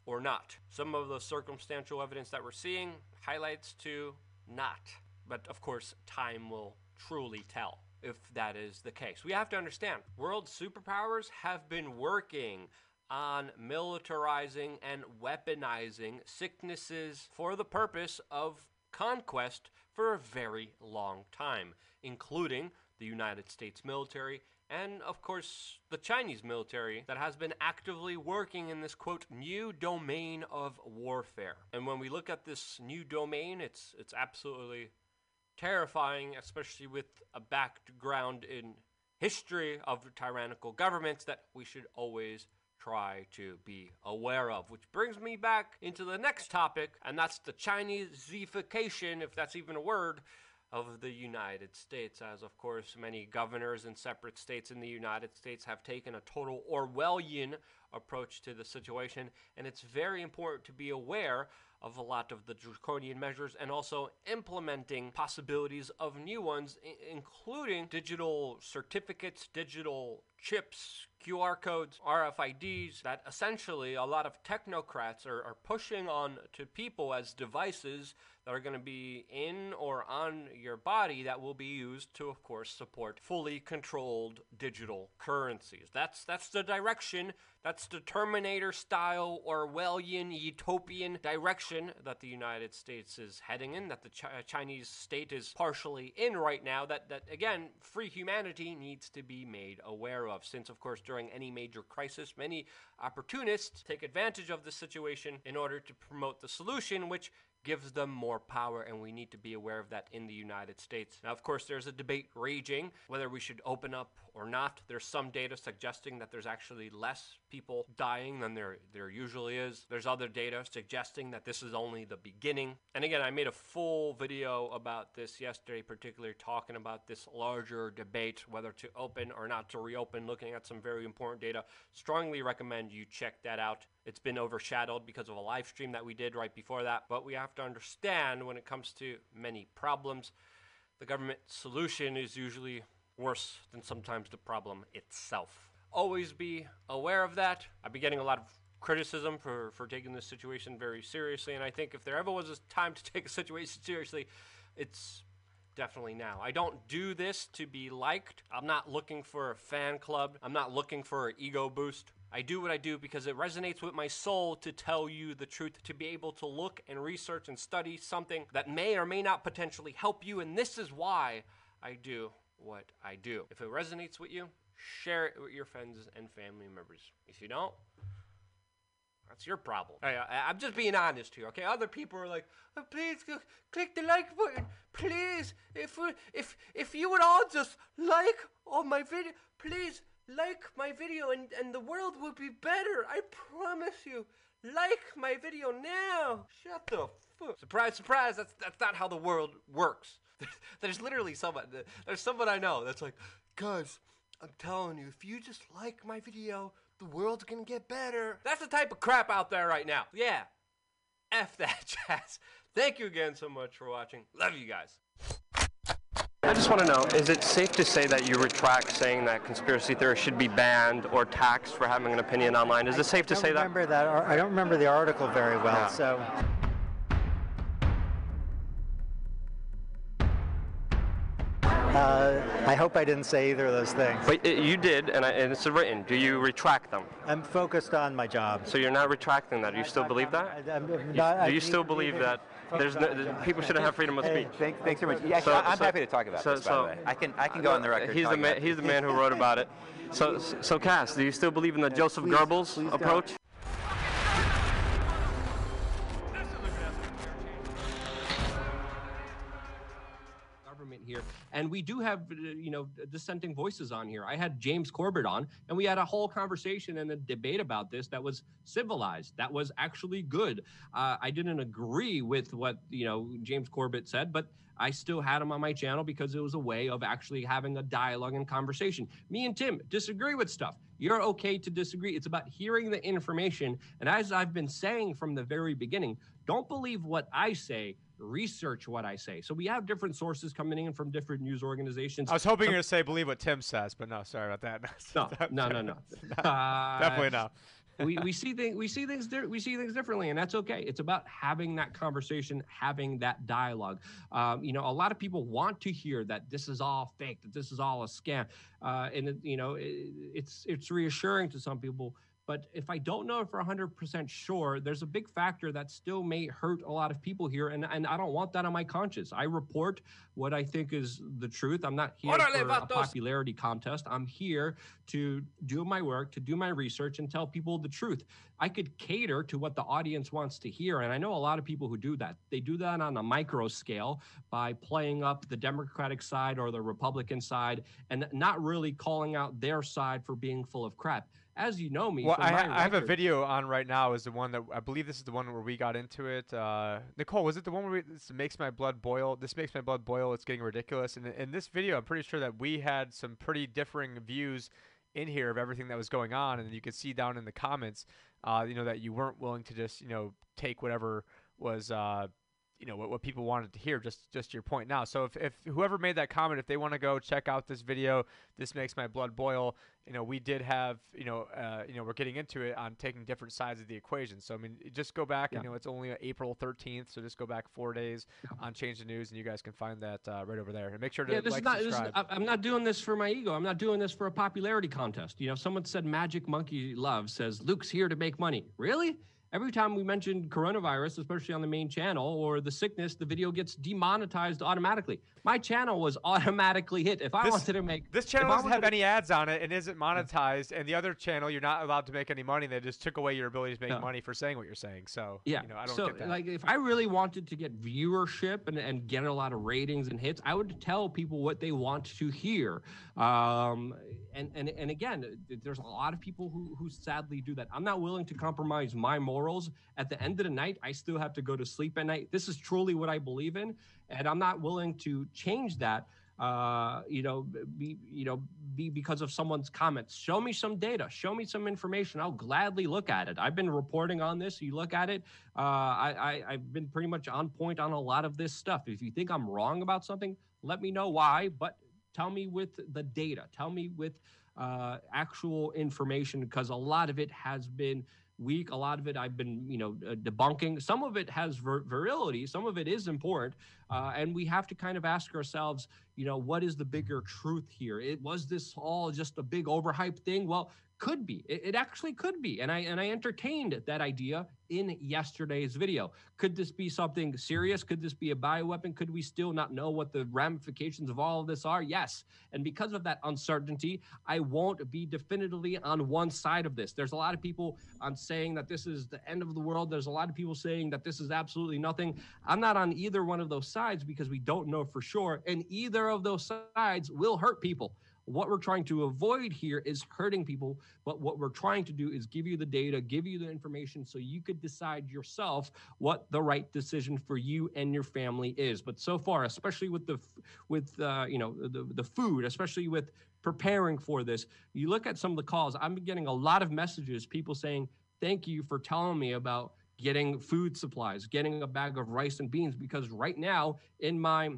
S8: or not. Some of the circumstantial evidence that we're seeing highlights to not. But of course, time will truly tell if that is the case. We have to understand world superpowers have been working on militarizing and weaponizing sicknesses for the purpose of conquest for a very long time, including the United States military and, of course, the Chinese military that has been actively working in this quote new domain of warfare. And when we look at this new domain, it's it's absolutely terrifying, especially with a background in history of tyrannical governments that we should always try to be aware of. Which brings me back into the next topic, and that's the Chineseification, if that's even a word, of the United States. As of course, many governors in separate states in the United States have taken a total Orwellian approach to the situation, and it's very important to be aware of a lot of the draconian measures and also implementing possibilities of new ones, including digital certificates, digital chips, QR codes, RFIDs, that essentially a lot of technocrats are, are pushing on to people as devices that are going to be in or on your body that will be used to, of course, support fully controlled digital currencies. That's that's the direction. That's the Terminator style Orwellian utopian direction that the United States is heading in. That the Chi- uh, Chinese state is partially in right now. That that again, free humanity needs to be made aware of. Since, of course, during any major crisis, many opportunists take advantage of the situation in order to promote the solution, which gives them more power, and we need to be aware of that in the United States. Now, of course, there's a debate raging whether we should open up or not. There's some data suggesting that there's actually less people dying than there, there usually is. There's other data suggesting that this is only the beginning. And again, I made a full video about this yesterday, particularly talking about this larger debate whether to open or not to reopen, looking at some very important data. Strongly recommend you check that out. It's been overshadowed because of a live stream that we did right before that. But we have to understand when it comes to many problems, the government solution is usually worse than sometimes the problem itself. Always be aware of that. I've been getting a lot of criticism for, for taking this situation very seriously, and I think if there ever was a time to take a situation seriously, it's definitely now. I don't do this to be liked. I'm not looking for a fan club. I'm not looking for an ego boost. I do what I do because it resonates with my soul to tell you the truth, to be able to look and research and study something that may or may not potentially help you. And this is why I do what I do. If it resonates with you, share it with your friends and family members. If you don't, that's your problem. I, am just being honest here, okay? Other people are like, oh, please go, click the like button, please. If if if you would all just like on my video, please like my video, and and the world will be better. I promise you. Like my video now. Shut the fuck. Surprise, surprise. That's that's not how the world works. There's literally someone. There's someone I know that's like, guys, I'm telling you, if you just like my video, the world's gonna get better. That's the type of crap out there right now. Yeah. F that, Jazz. Thank you again so much for watching. Love you guys. I just want to know, is it safe to say that you retract saying that conspiracy theorists should be banned or taxed for having an opinion online? Is it safe to
S9: I
S8: say that?
S9: remember that. ar- I don't remember the article very well,
S8: Yeah.
S9: so. Uh, I hope I didn't say either of those things.
S8: But uh, you did, and, I, and it's written. Do you retract them?
S9: I'm focused on my job.
S8: So you're not retracting that? Do you still believe that?
S9: I- I'm
S8: You- do you still believe that there's no, that people shouldn't have freedom of speech?
S10: Thanks, thanks very much. Yeah,
S8: So-
S10: I'm
S8: so-
S10: happy to talk about
S8: so-
S10: this. By
S8: so-
S10: the way, I can I can go on the record.
S8: He's the man. He's the man who wrote about it. So, so Cass, do you still believe in the Joseph
S9: please-
S8: Goebbels
S9: please don't.
S8: approach? government and we do have uh, you know dissenting voices on here. I had james corbett on and we had a whole conversation and a debate about this that was civilized that was actually good. Uh, i didn't agree with what you know james corbett said but i still had him on my channel because it was a way of actually having a dialogue and conversation. Me and tim disagree with stuff. You're okay to disagree. It's about hearing the information. And as i've been saying from the very beginning don't believe what i say research what I say. So we have different sources coming in from different news organizations.
S11: I was hoping
S8: Some-
S11: you were going to say believe what Tim says, but no, sorry about that.
S8: No, no, no, no.
S11: Definitely not.
S8: we, we see things we see things di- we see things differently, and that's okay. It's about having that conversation, having that dialogue. Um, you know, a lot of people want to hear that this is all fake, that this is all a scam, uh, and it, you know, it, it's it's reassuring to some people. But if I don't know for 100% sure, there's a big factor that still may hurt a lot of people here. And, and I don't want that on my conscience. I report what I think is the truth. I'm not here
S12: Órale,
S8: for a popularity contest. I'm here to do my work, to do my research, and tell people the truth. I could cater to what the audience wants to hear. And I know a lot of people who do that. They do that on a micro scale by playing up the Democratic side or the Republican side and not really calling out their side for being full of crap. As you know me,
S11: Well, I, I have a video on right now. Is the one that I believe this is the one where we got into it. Uh, Nicole, was it the one where we, this makes my blood boil? This makes my blood boil. It's getting ridiculous. And in this video, I'm pretty sure that we had some pretty differing views in here of everything that was going on, and you could see down in the comments, uh, you know, that you weren't willing to just, you know, take whatever was. Uh, you know what, what people wanted to hear just just your point now so if, if whoever made that comment if they want to go check out this video this makes my blood boil you know we did have you know uh, you know we're getting into it on taking different sides of the equation so i mean just go back
S8: Yeah.
S11: you know it's only april 13th so just go back four days on change the news and you guys can find that uh, right over there and make sure to
S8: Yeah, this
S11: like
S8: is not. This is, I- I'm not doing this for my ego. I'm not doing this for a popularity contest. You know, someone said Magic Monkey Love says Luke's here to make money. Really? Every time we mention coronavirus, especially on the main channel, or the sickness, the video gets demonetized automatically. My channel was automatically hit. If I
S11: This-
S8: wanted to make
S11: this channel doesn't have
S8: to-
S11: any ads on it and isn't monetized and the other channel you're not allowed to make any money they just took away your ability to make
S8: No.
S11: money for saying what you're saying so
S8: Yeah.
S11: you know i don't
S8: so,
S11: get that
S8: like, if I really wanted to get viewership and, and get a lot of ratings and hits, I would tell people what they want to hear. Um, and, and, and again, there's a lot of people who, who sadly do that. I'm not willing to compromise my morals. At the end of the night, I still have to go to sleep at night. This is truly what I believe in. And I'm not willing to change that uh, you know, be, you know, be because of someone's comments. Show me some data. Show me some information. I'll gladly look at it. I've been reporting on this. You look at it. Uh, I, I, I've been pretty much on point on a lot of this stuff. If you think I'm wrong about something, let me know why. But tell me with the data. Tell me with uh, actual information because a lot of it has been weak. A lot of it I've been, you know, uh, debunking. Some of it has vir- virility. Some of it is important, uh, and we have to kind of ask ourselves, you know, what is the bigger truth here? It was this all just a big overhyped thing. Well, could be. It, it actually could be. And I and I entertained that idea in yesterday's video. Could this be something serious? Could this be a bioweapon? Could we still not know what the ramifications of all of this are? Yes. And because of that uncertainty, I won't be definitively on one side of this. There's a lot of people on saying that this is the end of the world. There's a lot of people saying that this is absolutely nothing. I'm not on either one of those sides because we don't know for sure. And either of those sides will hurt people. What we're trying to avoid here is hurting people, but what we're trying to do is give you the data, give you the information so you could decide yourself what the right decision for you and your family is. But so far, especially with the with uh, you know the the food, especially with preparing for this, you look at some of the calls. I'm getting a lot of messages, people saying, "Thank you for telling me about." Getting food supplies, getting a bag of rice and beans, because right now in my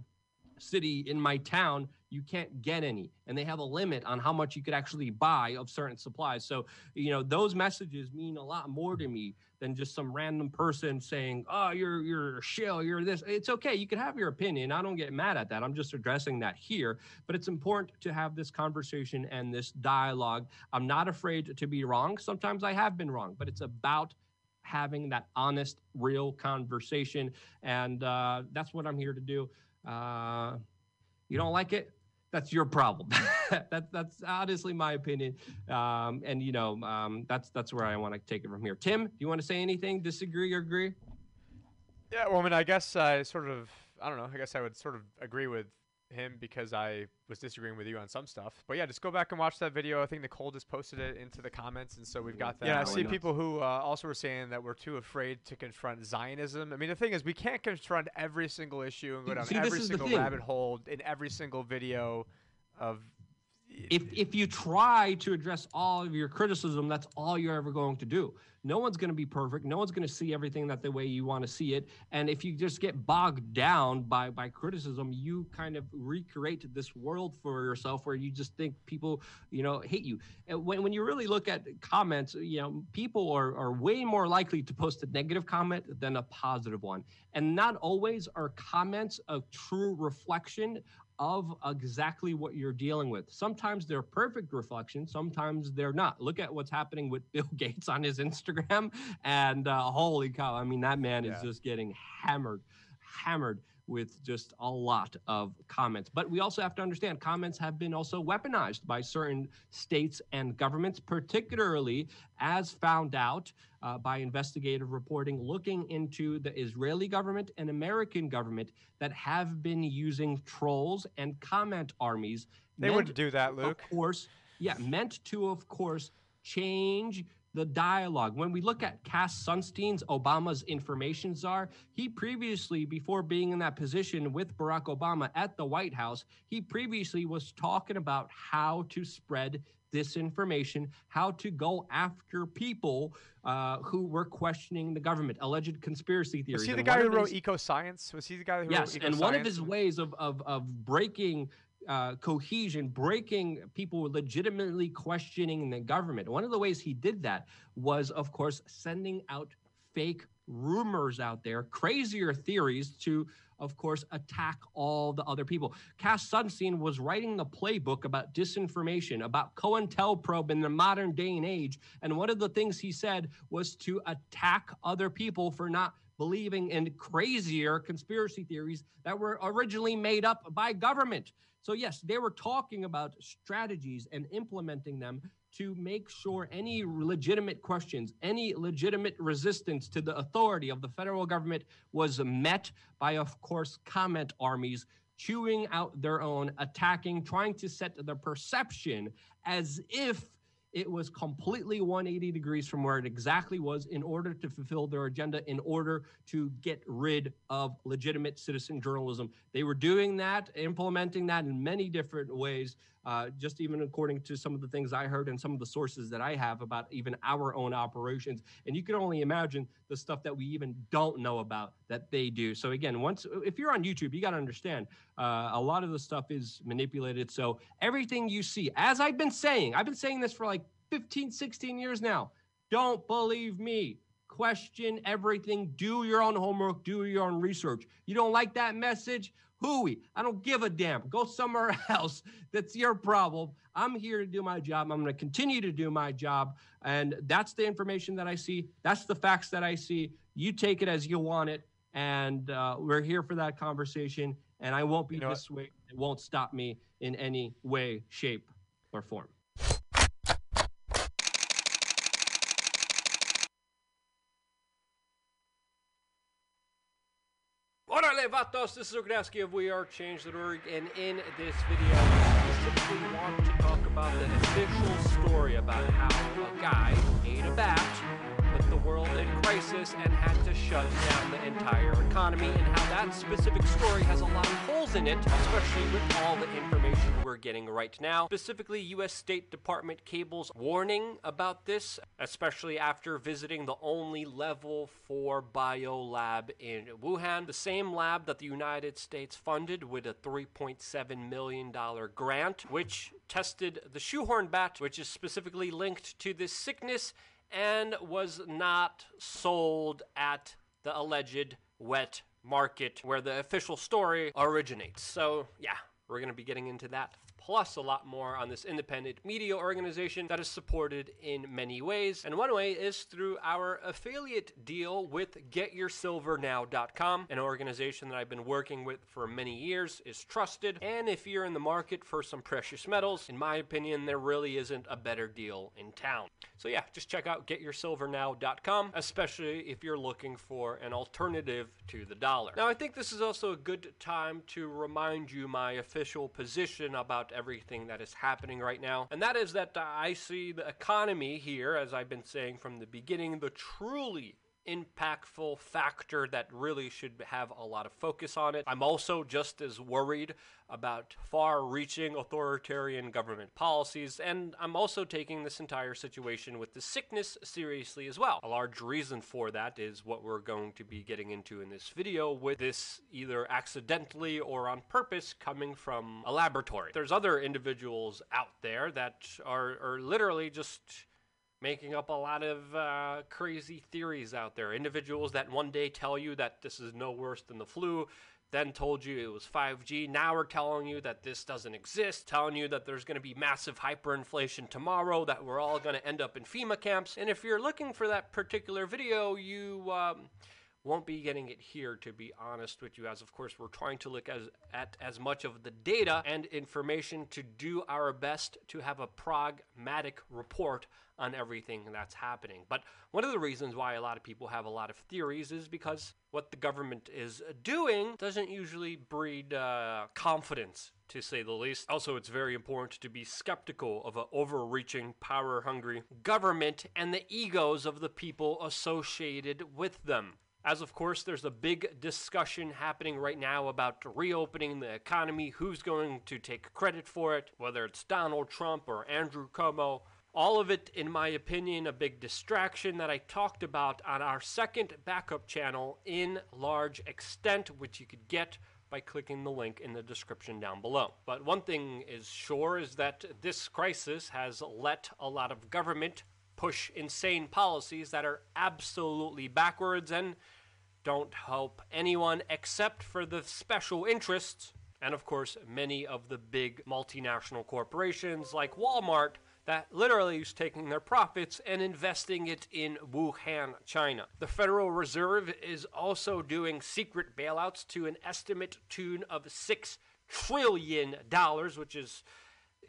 S8: city in my town you can't get any. And they have a limit on how much you could actually buy of certain supplies. So you know those messages mean a lot more to me than just some random person saying oh you're you're a shill you're this. It's okay. You can have your opinion. I don't get mad at that. I'm just addressing that here. But it's important to have this conversation and this dialogue. I'm not afraid to be wrong. Sometimes i have been wrong but it's about having that honest real conversation. And uh, that's what i'm here to do uh, you don't like it? That's your problem. that, that's honestly my opinion. Um, and you know, um, that's that's where I want to take it from here. Tim, do you want to say anything? Disagree or agree?
S11: Yeah, well, I mean, I guess I sort of, I don't know. I guess I would sort of agree with him because I was disagreeing with you on some stuff. But yeah, just go back and watch that video. I think Nicole just posted it into the comments, and so we've got that. Yeah, I see people who uh, also were saying that we're too afraid to confront Zionism. I mean, the thing is, we can't confront every single issue and go down
S8: See,
S11: every single rabbit hole in every single video of.
S8: If if you try to address all of your criticism, that's all you're ever going to do. No one's going to be perfect. No one's going to see everything that the way you want to see it. And if you just get bogged down by by criticism, you kind of recreate this world for yourself where you just think people, you know, hate you. And when when you really look at comments, you know, people are are way more likely to post a negative comment than a positive one. And not always are comments a true reflection of exactly what you're dealing with. Sometimes they're perfect reflection, sometimes they're not. Look at what's happening with Bill Gates on his Instagram, and uh, holy cow! I mean, that man is just getting hammered, hammered with just a lot of comments. But we also have to understand comments have been also weaponized by certain states and governments, particularly as found out uh, by investigative reporting looking into the Israeli government and American government that have been using trolls and comment armies.
S11: They
S8: meant
S11: wouldn't do that, Luke.
S8: of course, yeah, meant to, of course, change the dialogue. When we look at Cass Sunstein's Obama's information czar, he previously, before being in that position with Barack Obama at the White House, he previously was talking about how to spread disinformation, how to go after people uh, who were questioning the government, alleged conspiracy theories.
S11: Was he the
S8: And
S11: guy who wrote
S8: his-
S11: Eco Science? Was he the guy who
S8: yes,
S11: wrote
S8: and one of his ways of of of breaking uh, cohesion, breaking people legitimately questioning the government. One of the ways he did that was, of course, sending out fake rumors out there, crazier theories to, of course, attack all the other people. Cass Sunstein was writing the playbook about disinformation, about COINTELPRO in the modern day and age. And one of the things he said was to attack other people for not believing in crazier conspiracy theories that were originally made up by government. So, yes, they were talking about strategies and implementing them to make sure any legitimate questions, any legitimate resistance to the authority of the federal government was met by, of course, comment armies chewing out their own, attacking, trying to set the perception as if it was completely 180 degrees from where it exactly was in order to fulfill their agenda, in order to get rid of legitimate citizen journalism. They were doing that, implementing that in many different ways, uh, just even according to some of the things I heard and some of the sources that I have about even our own operations. And you can only imagine the stuff that we even don't know about that they do. So, again, once if you're on YouTube, you got to understand uh, a lot of the stuff is manipulated. So, everything you see, as I've been saying, I've been saying this for like 15, 16 years now. Don't believe me.
S12: question everything, do your own homework, do your own research. You don't like that message? Hooey, I don't give a damn. Go somewhere else. That's your problem. I'm here to do my job. I'm going to continue to do my job. And that's the information that I see. That's the facts that I see. You take it as you want it. And uh, we're here for that conversation. And I won't be
S11: You know
S12: dissuaded. It won't stop me in any way, shape, or form.
S8: Orale Vatos, this is Ognaski of We Are Change.org, and in this video, I specifically want to talk about the official story about how a guy ate a bat, put the world in crisis, and had to shut down the entire economy, and how that specific story has a lot of holes in it, especially with all the information we're getting right now. Specifically, U.S. State Department cables warning about this, especially after visiting the only level 4 biolab in Wuhan, the same lab that the United States funded with a $3.7 million grant, which tested the shoehorn bat, which is specifically linked to this sickness and was not sold at the alleged wet market where the official story originates. So, yeah, we're going to be getting into that plus a lot more on this independent media organization that is supported in many ways. And one way is through our affiliate deal with getyoursilvernow.com, an organization that I've been working with for many years, is trusted. And if you're in the market for some precious metals, in my opinion, there really isn't a better deal in town. So yeah, just check out getyoursilvernow.com, especially if you're looking for an alternative to the dollar. Now, I think this is also a good time to remind you my official position about everything that is happening right now, and that is that I see the economy here, as I've been saying from the beginning, the truly impactful factor that really should have a lot of focus on it. I'm also just as worried about far reaching authoritarian government policies, and I'm also taking this entire situation with the sickness seriously as well. A large reason for that is what we're going to be getting into in this video, with this either accidentally or on purpose coming from a laboratory. There's other individuals out there that are, are literally just making up a lot of uh, crazy theories out there. Individuals that one day tell you that this is no worse than the flu, then told you it was 5G, now we're telling you that this doesn't exist, telling you that there's going to be massive hyperinflation tomorrow, that we're all going to end up in FEMA camps. And if you're looking for that particular video, you. Um, won't be getting it here to be honest with you as of course we're trying to look as, at as much of the data and information to do our best to have a pragmatic report on everything that's happening but one of the reasons why a lot of people have a lot of theories is because what the government is doing doesn't usually breed uh, confidence to say the least. Also, it's very important to be skeptical of an overreaching, power hungry government and the egos of the people associated with them. As of course, there's a big discussion happening right now about reopening the economy, who's going to take credit for it, whether it's Donald Trump or Andrew Cuomo. All of it, in my opinion, a big distraction that I talked about on our second backup channel in large extent, which you could get by clicking the link in the description down below. But one thing is sure is that this crisis has let a lot of government push insane policies that are absolutely backwards and don't help anyone except for the special interests and of course many of the big multinational corporations like Walmart that literally is taking their profits and investing it in Wuhan, China. The Federal Reserve is also doing secret bailouts to an estimate tune of 6 trillion dollars, which is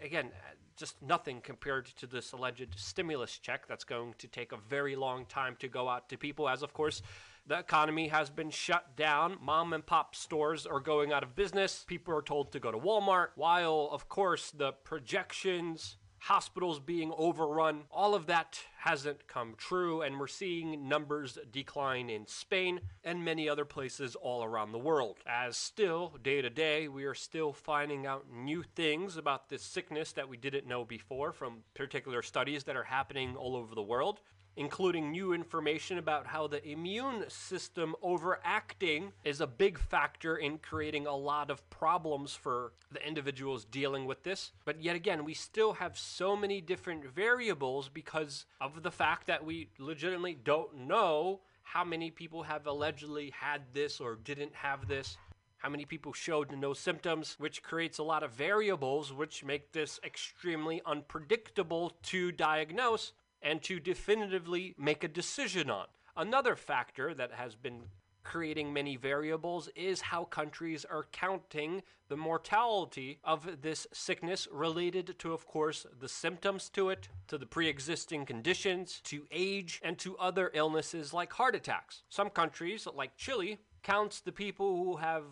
S8: again just nothing compared to this alleged stimulus check that's going to take a very long time to go out to people as of course the economy has been shut down. Mom and pop stores are going out of business. People are told to go to Walmart, while, of course, the projections, hospitals being overrun, all of that hasn't come true, and we're seeing numbers decline in Spain and many other places all around the world. As still, day to day, we are still finding out new things about this sickness that we didn't know before from particular studies that are happening all over the world. Including new information about how the immune system overacting is a big factor in creating a lot of problems for the individuals dealing with this. But yet again, we still have so many different variables because of the fact that we legitimately don't know how many people have allegedly had this or didn't have this how many people showed no symptoms, which creates a lot of variables which make this extremely unpredictable to diagnose and to definitively make a decision on. Another factor that has been creating many variables is how countries are counting the mortality of this sickness related to of course the symptoms to it to the pre-existing conditions to age and to other illnesses like heart attacks some countries like chile counts the people who have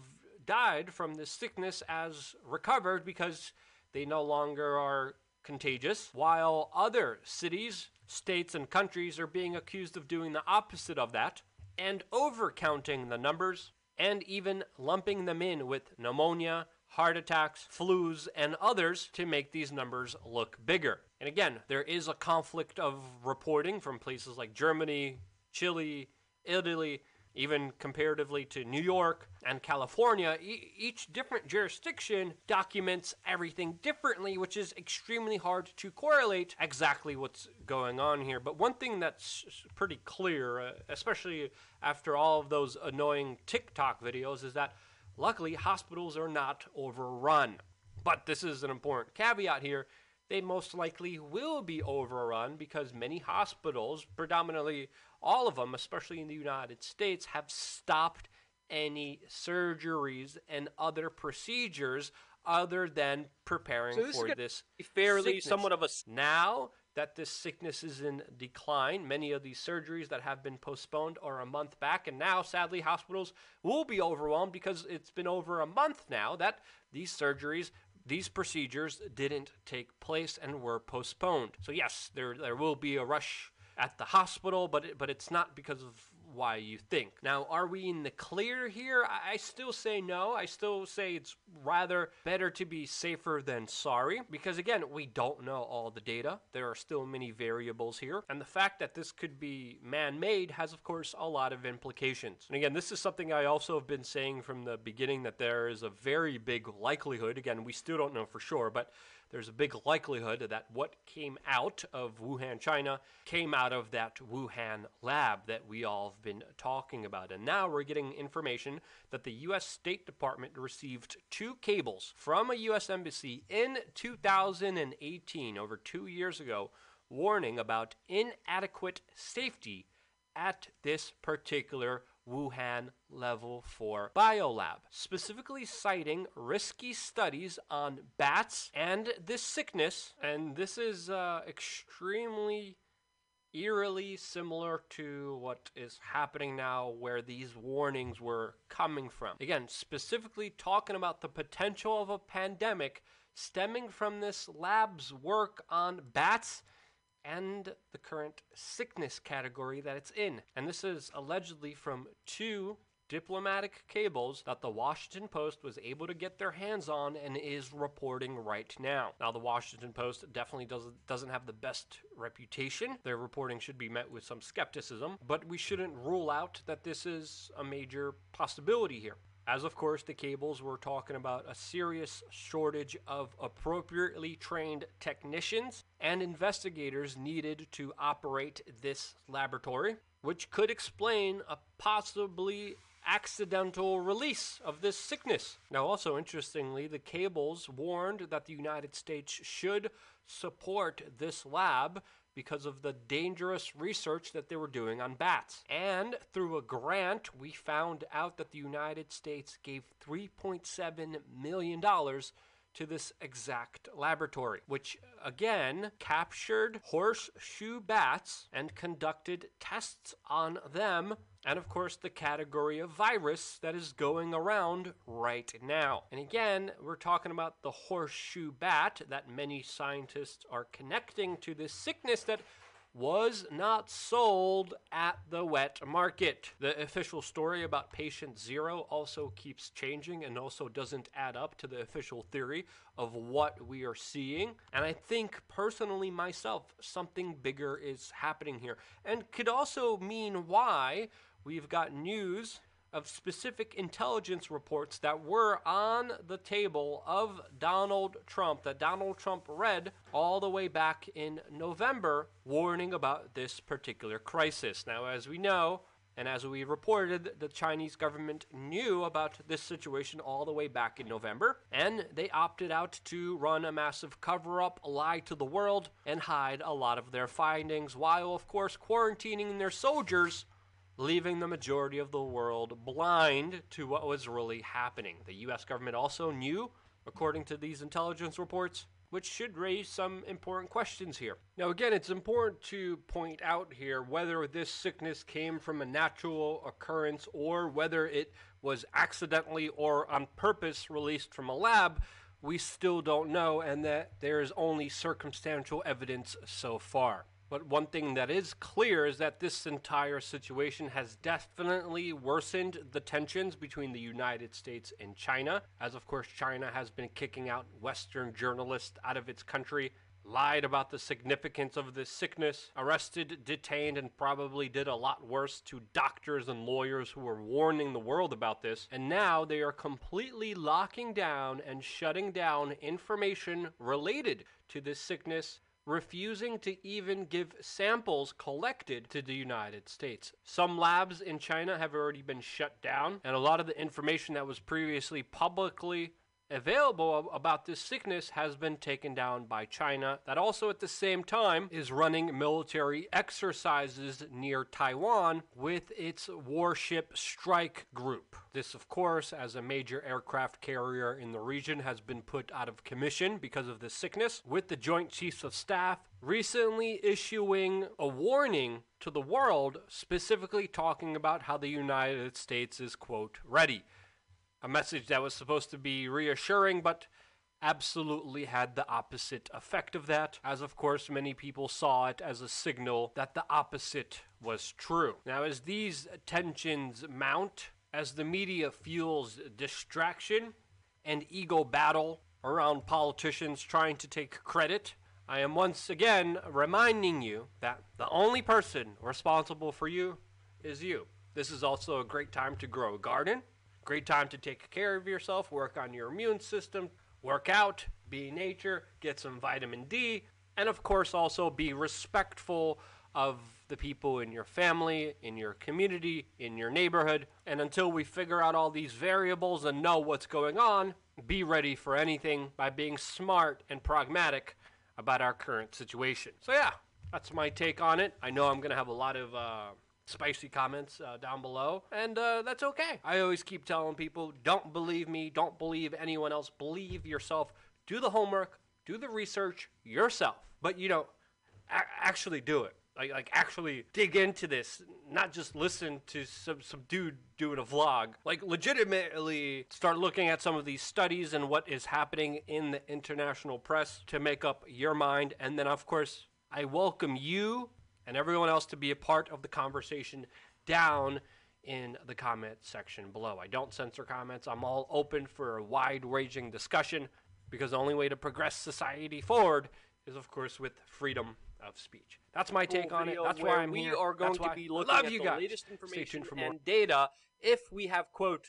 S8: died from this sickness as recovered because they no longer are contagious, while other cities, states, and countries are being accused of doing the opposite of that and overcounting the numbers and even lumping them in with pneumonia, heart attacks, flus, and others to make these numbers look bigger. And again, there is a conflict of reporting from places like Germany, Chile, Italy, even comparatively to New York and California, e- each different jurisdiction documents everything differently, which is extremely hard to correlate exactly what's going on here. But one thing that's pretty clear, uh, especially after all of those annoying TikTok videos, is that luckily hospitals are not overrun. But this is an important caveat here. They most likely will be overrun because many hospitals, predominantly all of them, especially in the United States, have stopped any surgeries and other procedures other than preparing
S13: So this
S8: for this fairly
S13: sickness.
S8: somewhat of a now that this sickness is in decline many of these surgeries that have been postponed are a month back and now sadly hospitals will be overwhelmed because it's been over a month now that these surgeries these procedures didn't take place and were postponed. So yes there there will be a rush at the hospital but it, but it's not because of why you think. Now, are we in the clear here? I, still say no. I still say it's rather better to be safer than sorry because, again, we don't know all the data. There are still many variables here. And the fact that this could be man made has, of course, a lot of implications. And again, this is something I also have been saying from the beginning that there is a very big likelihood. Again, we still don't know for sure, but there's a big likelihood that what came out of Wuhan, China, came out of that Wuhan lab that we all have been talking about. And now we're getting information that the U.S. State Department received two cables from a U.S. embassy in 2018, over two years ago, warning about inadequate safety at this particular Wuhan Level 4 biolab, specifically citing risky studies on bats and this sickness. And this is uh, extremely eerily similar to what is happening now, where these warnings were coming from. Again, specifically talking about the potential of a pandemic stemming from this lab's work on bats and the current sickness category that it's in. And this is allegedly from two diplomatic cables that the Washington Post was able to get their hands on and is reporting right now. Now the Washington Post definitely doesn't doesn't have the best reputation. Their reporting should be met with some skepticism, but we shouldn't rule out that this is a major possibility here. As of course, the cables were talking about a serious shortage of appropriately trained technicians and investigators needed to operate this laboratory, which could explain a possibly accidental release of this sickness. Now, also interestingly, the cables warned that the United States should support this lab because of the dangerous research that they were doing on bats. And through a grant, we found out that the United States gave $3.7 million to this exact laboratory, which again captured horseshoe bats and conducted tests on them, and of course, the category of virus that is going around right now. And again, we're talking about the horseshoe bat that many scientists are connecting to this sickness that was not sold at the wet market. The official story about patient zero also keeps changing and also doesn't add up to the official theory of what we are seeing. And I think personally myself, something bigger is happening here. And could also mean why we've got news of specific intelligence reports that were on the table of Donald Trump, that Donald Trump read all the way back in November, warning about this particular crisis. Now, as we know, and as we reported, the Chinese government knew about this situation all the way back in November, and they opted out to run a massive cover up, lie to the world, and hide a lot of their findings, while, of course, quarantining their soldiers leaving the majority of the world blind to what was really happening. The US government also knew, according to these intelligence reports, which should raise some important questions here. Now, again, it's important to point out here whether this sickness came from a natural occurrence or whether it was accidentally or on purpose released from a lab. We still don't know, and that there is only circumstantial evidence so far. But one thing that is clear is that this entire situation has definitely worsened the tensions between the United States and China, as of course China has been kicking out Western journalists out of its country, lied about the significance of this sickness, arrested, detained, and probably did a lot worse to doctors and lawyers who were warning the world about this. And now they are completely locking down and shutting down information related to this sickness refusing to even give samples collected to the United States. Some labs in China have already been shut down, and a lot of the information that was previously publicly available about this sickness has been taken down by China, that also at the same time is running military exercises near Taiwan with its warship strike group. This, of course, as a major aircraft carrier in the region, has been put out of commission because of this sickness, with the Joint Chiefs of Staff recently issuing a warning to the world, specifically talking about how the United States is, quote, ready a message that was supposed to be reassuring, but absolutely had the opposite effect of that, as of course many people saw it as a signal that the opposite was true. Now, as these tensions mount, as the media fuels distraction and ego battle around politicians trying to take credit, I am once again reminding you that the only person responsible for you is you. This is also a great time to grow a garden. Great time to take care of yourself, work on your immune system, work out, be nature, get some vitamin D, and of course also be respectful of the people in your family, in your community, in your neighborhood. And until we figure out all these variables and know what's going on, be ready for anything by being smart and pragmatic about our current situation. So, yeah, that's my take on it. I know I'm going to have a lot of. Uh, spicy comments uh, down below, and uh, that's okay. I always keep telling people don't believe me, don't believe anyone else, believe yourself. Do the homework, do the research yourself, but you know, a- actually do it. Like, like actually dig into this, not just listen to some, some dude doing a vlog. Like legitimately start looking at some of these studies and what is happening in the international press to make up your mind. And then, of course, I welcome you and everyone else to be a part of the conversation down in the comment section below. I don't censor comments. I'm all open for a wide ranging discussion because the only way to progress society forward is, of course, with freedom of speech. That's my take on it. That's why I'm we here. are going That's to be looking love at you the guys. latest information tuned for more. and data if we have quote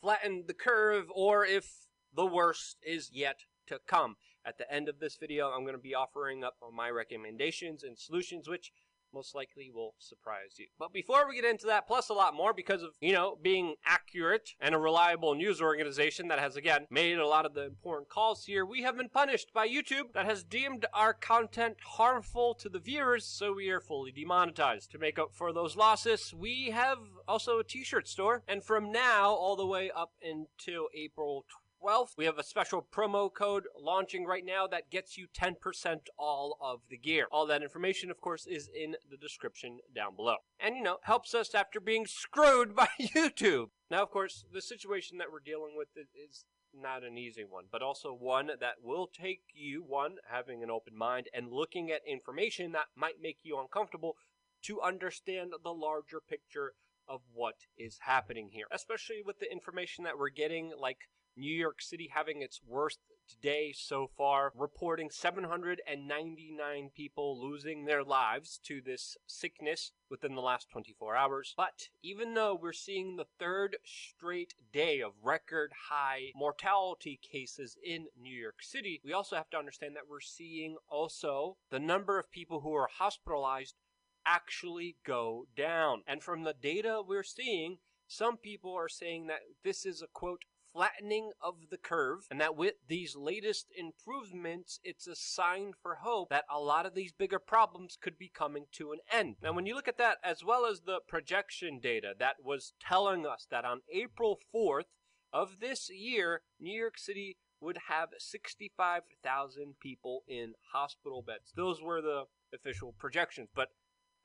S8: flattened the curve or if the worst is yet to come. At the end of this video, I'm going to be offering up my recommendations and solutions, which most likely will surprise you. But before we get into that, plus a lot more, because of, you know, being accurate and a reliable news organization that has, again, made a lot of the important calls here, we have been punished by YouTube that has deemed our content harmful to the viewers, so we are fully demonetized. To make up for those losses, we have also a t-shirt store, and from now all the way up until April Wealth. We have a special promo code launching right now that gets you 10% all of the gear. All that information, of course, is in the description down below. And, you know, helps us after being screwed by YouTube. Now, of course, the situation that we're dealing with is not an easy one, but also one that will take you, one, having an open mind and looking at information that might make you uncomfortable to understand the larger picture of what is happening here, especially with the information that we're getting, like New York City having its worst day so far, reporting 799 people losing their lives to this sickness within the last 24 hours. But even though we're seeing the third straight day of record high mortality cases in New York City, we also have to understand that we're seeing also the number of people who are hospitalized actually go down. And from the data we're seeing, some people are saying that this is a quote flattening of the curve and that with these latest improvements it's a sign for hope that a lot of these bigger problems could be coming to an end. Now when you look at that as well as the projection data that was telling us that on April 4th of this year New York City would have 65,000 people in hospital beds. Those were the official projections, but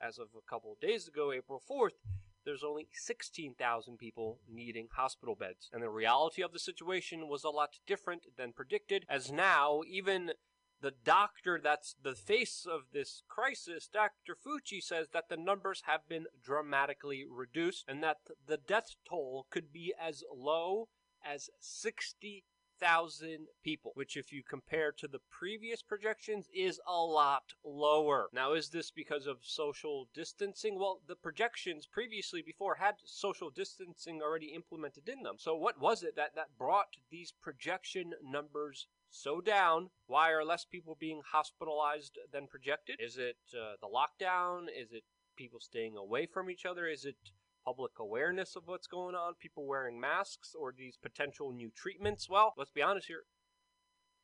S8: as of a couple of days ago, April 4th, there's only 16,000 people needing hospital beds. And the reality of the situation was a lot different than predicted, as now even the doctor that's the face of this crisis, Dr. Fauci, says that the numbers have been dramatically reduced and that the death toll could be as low as 60 thousand people, which if you compare to the previous projections is a lot lower. Now, is this because of social distancing? Well, the projections previously before had social distancing already implemented in them. So what was it that, that brought these projection numbers so down? Why are less people being hospitalized than projected? Is it uh, the lockdown? Is it people staying away from each other? Is it public awareness of what's going on, people wearing masks, or these potential new treatments? Well, let's be honest here.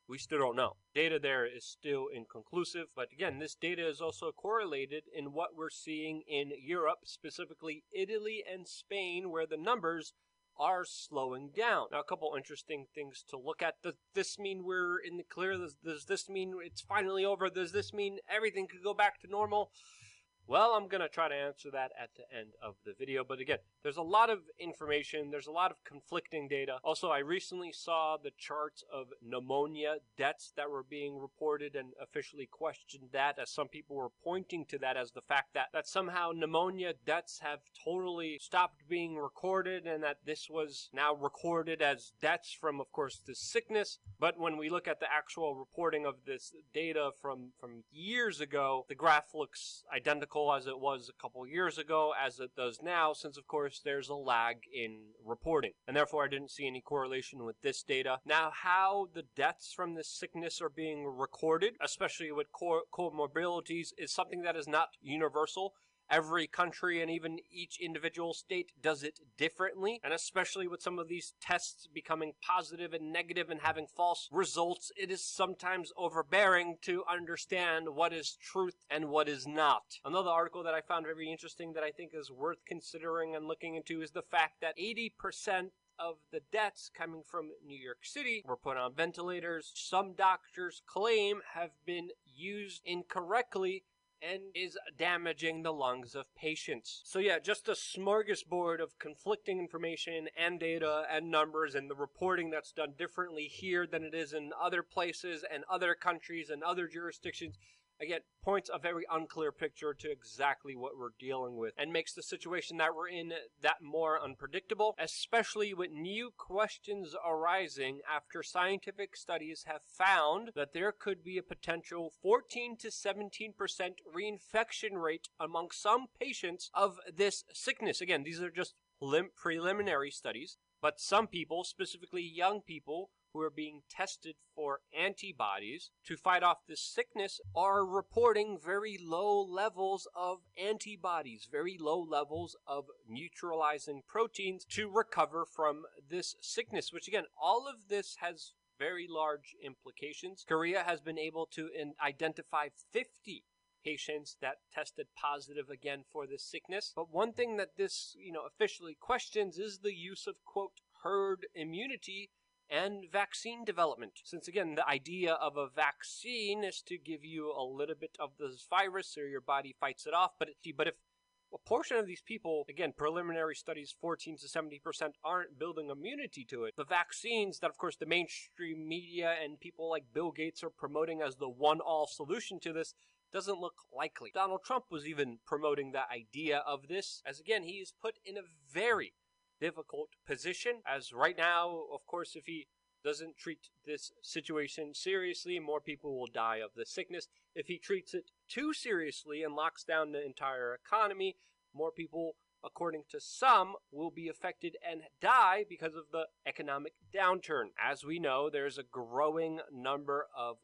S8: We still don't know. Data there is still inconclusive, but again, this data is also correlated in what we're seeing in Europe, specifically Italy and Spain, where the numbers are slowing down. Now, a couple interesting things to look at. Does this mean we're in the clear? Does, does this mean it's finally over? Does this mean everything could go back to normal? Well, I'm going to try to answer that at the end of the video. But again, there's a lot of information. There's a lot of conflicting data. Also, I recently saw the charts of pneumonia deaths that were being reported and officially questioned that as some people were pointing to that as the fact that, that somehow pneumonia deaths have totally stopped being recorded and that this was now recorded as deaths from, of course, this sickness. But when we look at the actual reporting of this data from, from years ago, the graph looks identical as it was a couple years ago as it does now, since of course there's a lag in reporting. And therefore I didn't see any correlation with this data. Now, how the deaths from this sickness are being recorded, especially with co- comorbidities, is something that is not universal. Every country and even each individual state does it differently. And especially with some of these tests becoming positive and negative and having false results, it is sometimes overbearing to understand what is truth and what is not. Another article that I found very interesting that I think is worth considering and looking into is the fact that 80% of the deaths coming from New York City were put on ventilators. Some doctors claim have been used incorrectly and is damaging the lungs of patients. So yeah, just a smorgasbord of conflicting information and data and numbers and the reporting that's done differently here than it is in other places and other countries and other jurisdictions. Again, points a very unclear picture to exactly what we're dealing with and makes the situation that we're in that more unpredictable, especially with new questions arising after scientific studies have found that there could be a potential 14 to 17% reinfection rate among some patients of this sickness. Again, these are just prelim- preliminary studies, but some people, specifically young people, who are being tested for antibodies to fight off this sickness are reporting very low levels of antibodies, very low levels of neutralizing proteins to recover from this sickness, which again, all of this has very large implications. Korea has been able to in- identify 50 patients that tested positive again for this sickness. But one thing that this, you know, officially questions is the use of quote herd immunity and vaccine development. Since again, the idea of a vaccine is to give you a little bit of this virus so your body fights it off. But, it, but if a portion of these people, again, preliminary studies, 14 to 70%, aren't building immunity to it. The vaccines that, of course, the mainstream media and people like Bill Gates are promoting as the one all solution to this doesn't look likely. Donald Trump was even promoting the idea of this, as again, he is put in a very difficult position. As right now, of course, if he doesn't treat this situation seriously, more people will die of the sickness. If he treats it too seriously and locks down the entire economy, more people, according to some, will be affected and die because of the economic downturn. As we know, there's a growing number of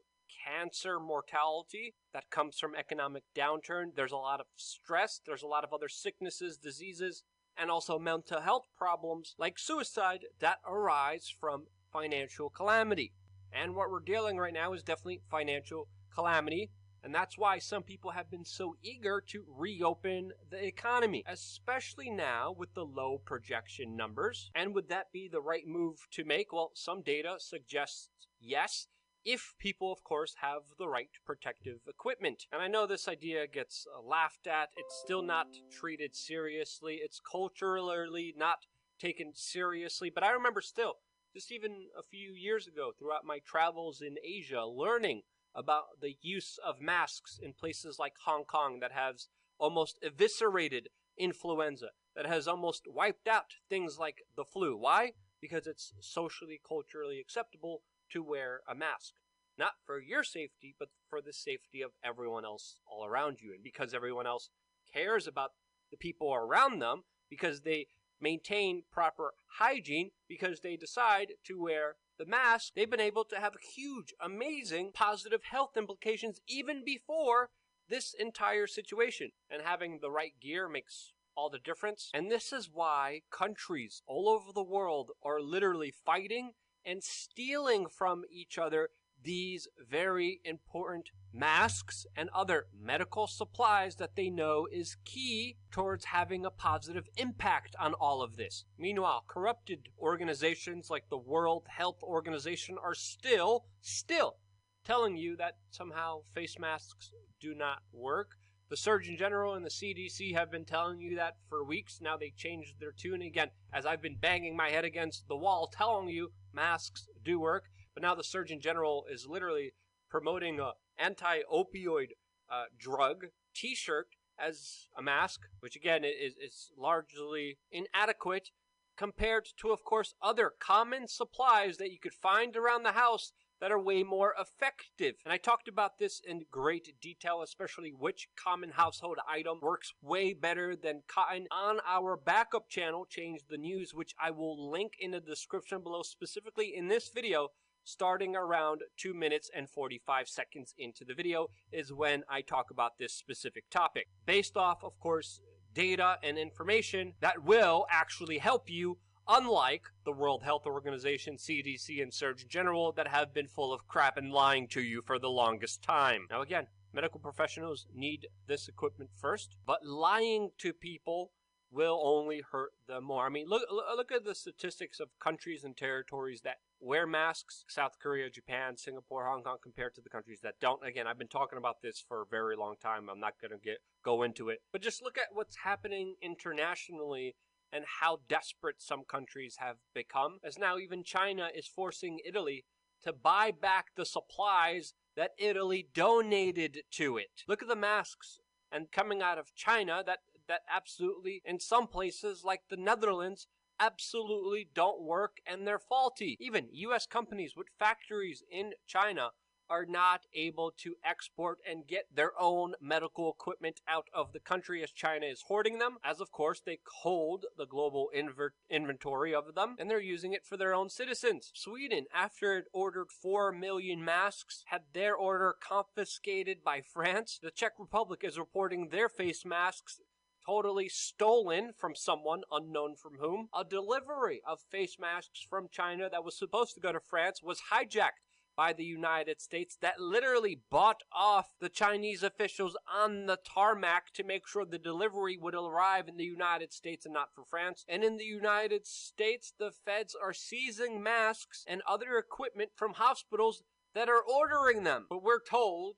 S8: cancer mortality that comes from economic downturn. There's a lot of stress, there's a lot of other sicknesses, diseases, and also mental health problems like suicide that arise from financial calamity. And what we're dealing right now is definitely financial calamity. And that's why some people have been so eager to reopen the economy, especially now with the low projection numbers. And would that be the right move to make? Well, some data suggests yes, if people, of course, have the right protective equipment. And I know this idea gets uh, laughed at. It's still not treated seriously. It's culturally not taken seriously. But I remember still, just even a few years ago, throughout my travels in Asia, learning about the use of masks in places like Hong Kong that has almost eviscerated influenza, that has almost wiped out things like the flu. Why? Because it's socially, culturally acceptable to wear a mask. Not for your safety, but for the safety of everyone else all around you. And because everyone else cares about the people around them, because they maintain proper hygiene, because they decide to wear the mask, they've been able to have huge, amazing positive health implications even before this entire situation. And having the right gear makes all the difference. And this is why countries all over the world are literally fighting and stealing from each other these very important masks and other medical supplies that they know is key towards having a positive impact on all of this. Meanwhile, corrupted organizations like the World Health Organization are still, still telling you that somehow face masks do not work. The Surgeon General and the CDC have been telling you that for weeks. Now they changed their tune again, as I've been banging my head against the wall telling you masks do work. But now the Surgeon General is literally promoting a anti-opioid uh, drug T-shirt as a mask, which again is, is largely inadequate compared to, of course, other common supplies that you could find around the house that are way more effective. And I talked about this in great detail, especially which common household item works way better than cotton on our backup channel, Change the News, which I will link in the description below, specifically in this video. Starting around 2 minutes and 45 seconds into the video is when I talk about this specific topic. Based off, of course, data and information that will actually help you unlike the World Health Organization, CDC, and Surgeon General that have been full of crap and lying to you for the longest time. Now, again, medical professionals need this equipment first, but lying to people will only hurt them more. I mean, look look at the statistics of countries and territories that wear masks: South Korea, Japan, Singapore, Hong Kong, compared to the countries that don't. Again, I've been talking about this for a very long time. I'm not going to get go into it, but just look at what's happening internationally and how desperate some countries have become. As now even China is forcing Italy to buy back the supplies that Italy donated to it. Look at the masks and coming out of China that that absolutely in some places like the Netherlands absolutely don't work and they're faulty. Even US companies with factories in China are not able to export and get their own medical equipment out of the country as China is hoarding them, as of course they hold the global inver- inventory of them and they're using it for their own citizens. Sweden, after it ordered 4 million masks, had their order confiscated by France. The Czech Republic is reporting their face masks totally stolen from someone unknown from whom. A delivery of face masks from China that was supposed to go to France was hijacked by the United States that literally bought off the Chinese officials on the tarmac to make sure the delivery would arrive in the United States and not for France. And in the United States, the feds are seizing masks and other equipment from hospitals that are ordering them. But we're told,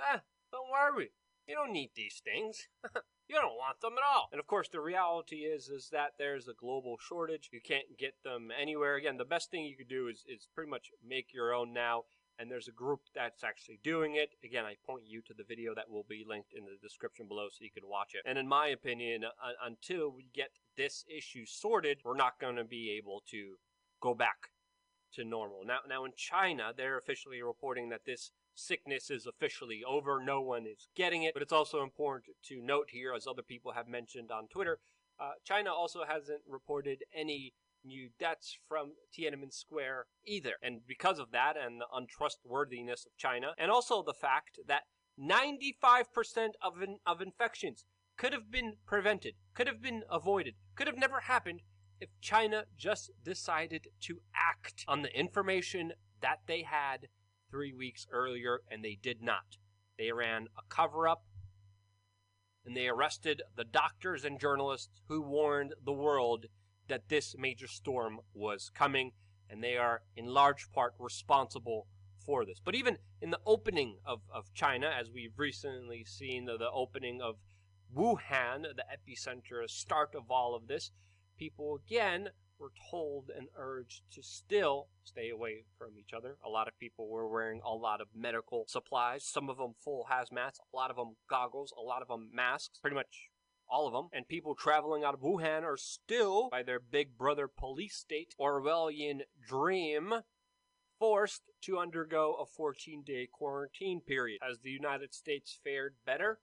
S8: ah, don't worry. You don't need these things. you don't want them at all. And of course, the reality is is that there's a global shortage. You can't get them anywhere. Again, the best thing you could do is is pretty much make your own now. And there's a group that's actually doing it. Again, I point you to the video that will be linked in the description below so you can watch it. And in my opinion, uh, until we get this issue sorted, we're not going to be able to go back to normal. Now, now in China, they're officially reporting that this sickness is officially over. No one is getting it. But it's also important to note here, as other people have mentioned on Twitter, uh, China also hasn't reported any new deaths from Tiananmen Square either. And because of that and the untrustworthiness of China, and also the fact that 95% of, in, of infections could have been prevented, could have been avoided, could have never happened if China just decided to act on the information that they had three weeks earlier, and they did not. They ran a cover up and they arrested the doctors and journalists who warned the world that this major storm was coming, and they are in large part responsible for this. But even in the opening of, of China, as we've recently seen the, the opening of Wuhan, the epicenter, start of all of this, people again were told and urged to still stay away from each other. A lot of people were wearing a lot of medical supplies, some of them full hazmats, a lot of them goggles, a lot of them masks, pretty much all of them. And people traveling out of Wuhan are still, by their big brother police state, Orwellian dream, forced to undergo a 14 day quarantine period. Has the United States fared better?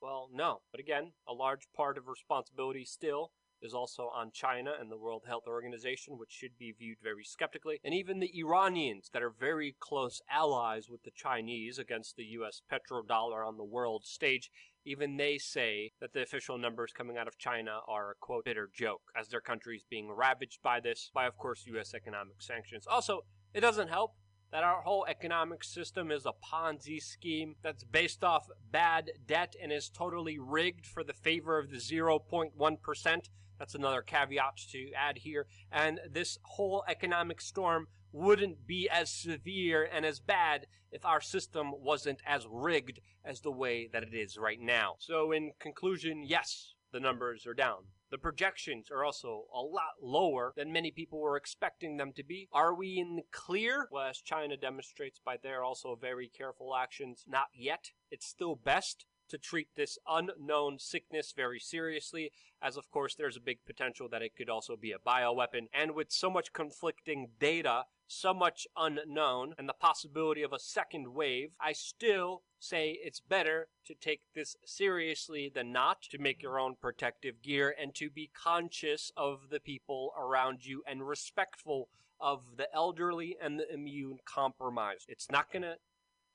S8: Well, no. But again, a large part of responsibility still is also on China and the World Health Organization, which should be viewed very skeptically. And even the Iranians, that are very close allies with the Chinese against the US petrodollar on the world stage, even they say that the official numbers coming out of China are a quote bitter joke, as their country is being ravaged by this, by of course US economic sanctions. Also, it doesn't help that our whole economic system is a Ponzi scheme that's based off bad debt and is totally rigged for the favor of the 0.1%. That's another caveat to add here. And this whole economic storm wouldn't be as severe and as bad if our system wasn't as rigged as the way that it is right now. So, in conclusion, yes, the numbers are down. The projections are also a lot lower than many people were expecting them to be. Are we in the clear? Well, as China demonstrates by their also very careful actions, not yet. It's still best to treat this unknown sickness very seriously, as of course there's a big potential that it could also be a bioweapon. And with so much conflicting data, so much unknown, and the possibility of a second wave, I still say it's better to take this seriously than not, to make your own protective gear, and to be conscious of the people around you and respectful of the elderly and the immune compromised. It's not going to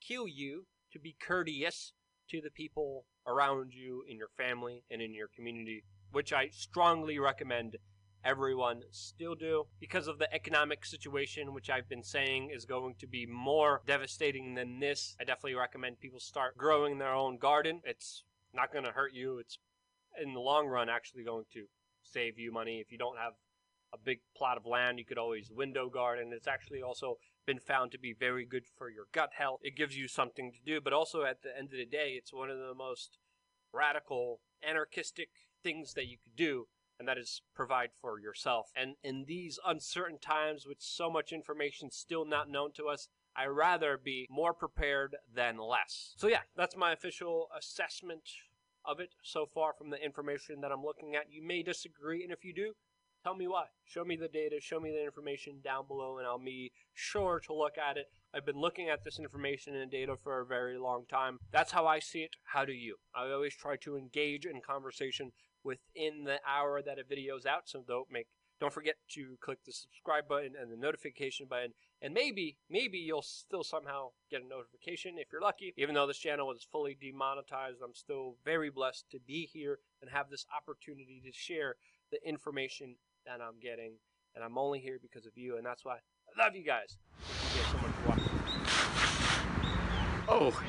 S8: kill you to be courteous to the people around you in your family and in your community, which I strongly recommend everyone still do because of the economic situation, which I've been saying is going to be more devastating than this. I definitely recommend people start growing their own garden. It's not going to hurt you. It's in the long run actually going to save you money. If you don't have a big plot of land, you could always window garden. It's actually also been found to be very good for your gut health. It gives you something to do, but also at the end of the day, it's one of the most radical, anarchistic things that you could do, and that is provide for yourself. And in these uncertain times with so much information still not known to us, I rather be more prepared than less. So yeah, that's my official assessment of it so far from the information that I'm looking at. You may disagree, and if you do, tell me why. Show me the data, show me the information down below, and I'll be sure to look at it. I've been looking at this information and data for a very long time. That's how I see it. How do you? I always try to engage in conversation within the hour that a video's out, so don't make don't forget to click the subscribe button and the notification button. And maybe, maybe you'll still somehow get a notification if you're lucky. Even though this channel is fully demonetized, I'm still very blessed to be here and have this opportunity to share the information that I'm getting. And I'm only here because of you, and that's why I love you guys. You.
S13: Oh,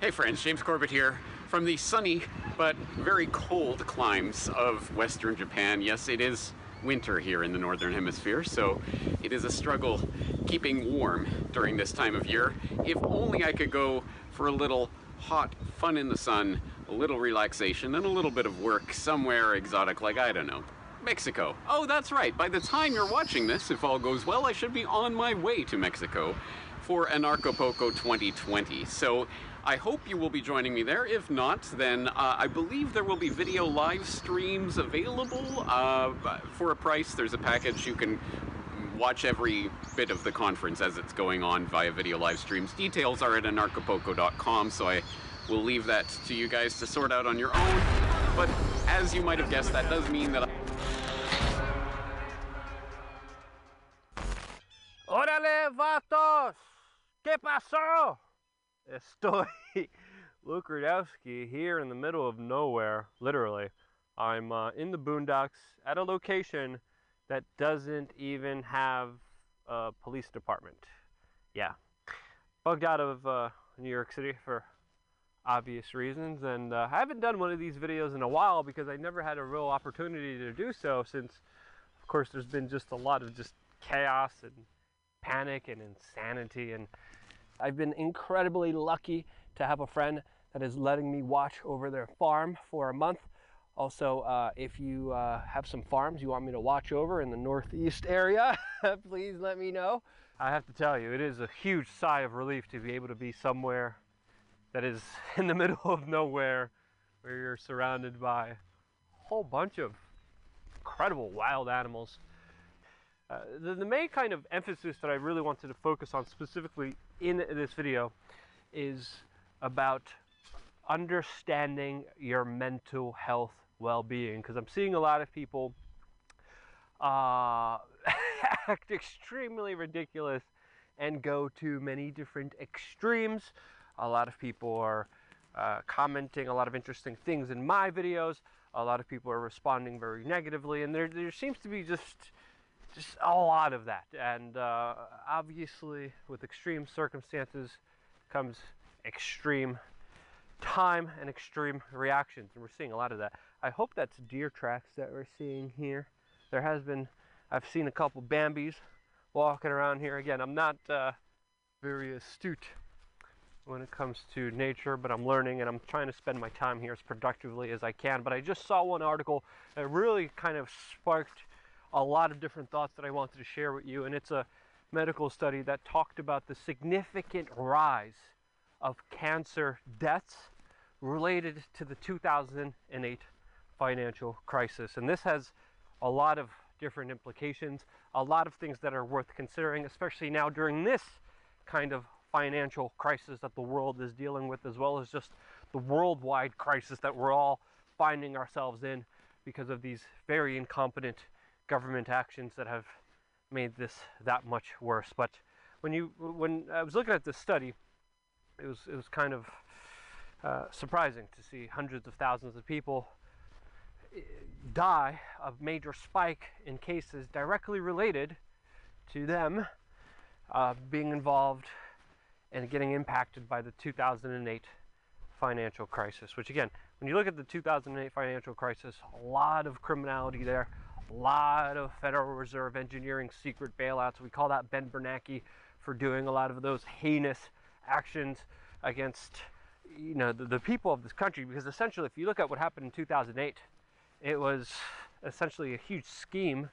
S13: hey friends, James Corbett here from the sunny but very cold climes of Western Japan. Yes, it is winter here in the Northern Hemisphere, so it is a struggle keeping warm during this time of year. If only I could go for a little hot fun in the sun, a little relaxation, and a little bit of work somewhere exotic like, I don't know, Mexico. Oh, that's right. By the time you're watching this, if all goes well, I should be on my way to Mexico for Anarchapulco 2020. So I hope you will be joining me there. If not, then uh, I believe there will be video live streams available uh, for a price. There's a package you can watch every bit of the conference as it's going on via video live streams. Details are at anarchapulco.com, so I will leave that to you guys to sort out on your own. But as you might have guessed, that does mean that. I-
S8: ¡Órale, vatos! ¿Qué pasó? Estoy Luke here in the middle of nowhere, literally. I'm uh, in the boondocks at a location that doesn't even have a police department. Yeah. Bugged out of uh, New York City for obvious reasons, and uh, I haven't done one of these videos in a while because I never had a real opportunity to do so since, of course, there's been just a lot of just chaos and panic and insanity and I've been incredibly lucky to have a friend that is letting me watch over their farm for a month. Also, uh, if you uh, have some farms you want me to watch over in the northeast area, please let me know. I have to tell you, it is a huge sigh of relief to be able to be somewhere that is in the middle of nowhere where you're surrounded by a whole bunch of incredible wild animals. Uh, the, the main kind of emphasis that I really wanted to focus on specifically in this video is about understanding your mental health well-being because I'm seeing a lot of people uh, act extremely ridiculous and go to many different extremes. A lot of people are uh, commenting a lot of interesting things in my videos. A lot of people are responding very negatively, and there there seems to be just just a lot of that. And uh, obviously, with extreme circumstances comes extreme time and extreme reactions, and we're seeing a lot of that. I hope that's deer tracks that we're seeing here. There has been, I've seen a couple Bambis walking around here. Again, I'm not uh, very astute when it comes to nature, but I'm learning and I'm trying to spend my time here as productively as I can. But I just saw one article that really kind of sparked a lot of different thoughts that I wanted to share with you, and it's a medical study that talked about the significant rise of cancer deaths related to the 2008 financial crisis. And this has a lot of different implications, a lot of things that are worth considering, especially now during this kind of financial crisis that the world is dealing with, as well as just the worldwide crisis that we're all finding ourselves in because of these very incompetent government actions that have made this that much worse. But when you when I was looking at this study, it was it was kind of uh, surprising to see hundreds of thousands of people eh, die of major spike in cases directly related to them uh, being involved and getting impacted by the 2008 financial crisis. Which again, when you look at the 2008 financial crisis, a lot of criminality there, a lot of Federal Reserve engineering secret bailouts. We call that Ben Bernanke for doing a lot of those heinous actions against you know the, the people of this country because essentially if you look at what happened in 2008 it was essentially a huge scheme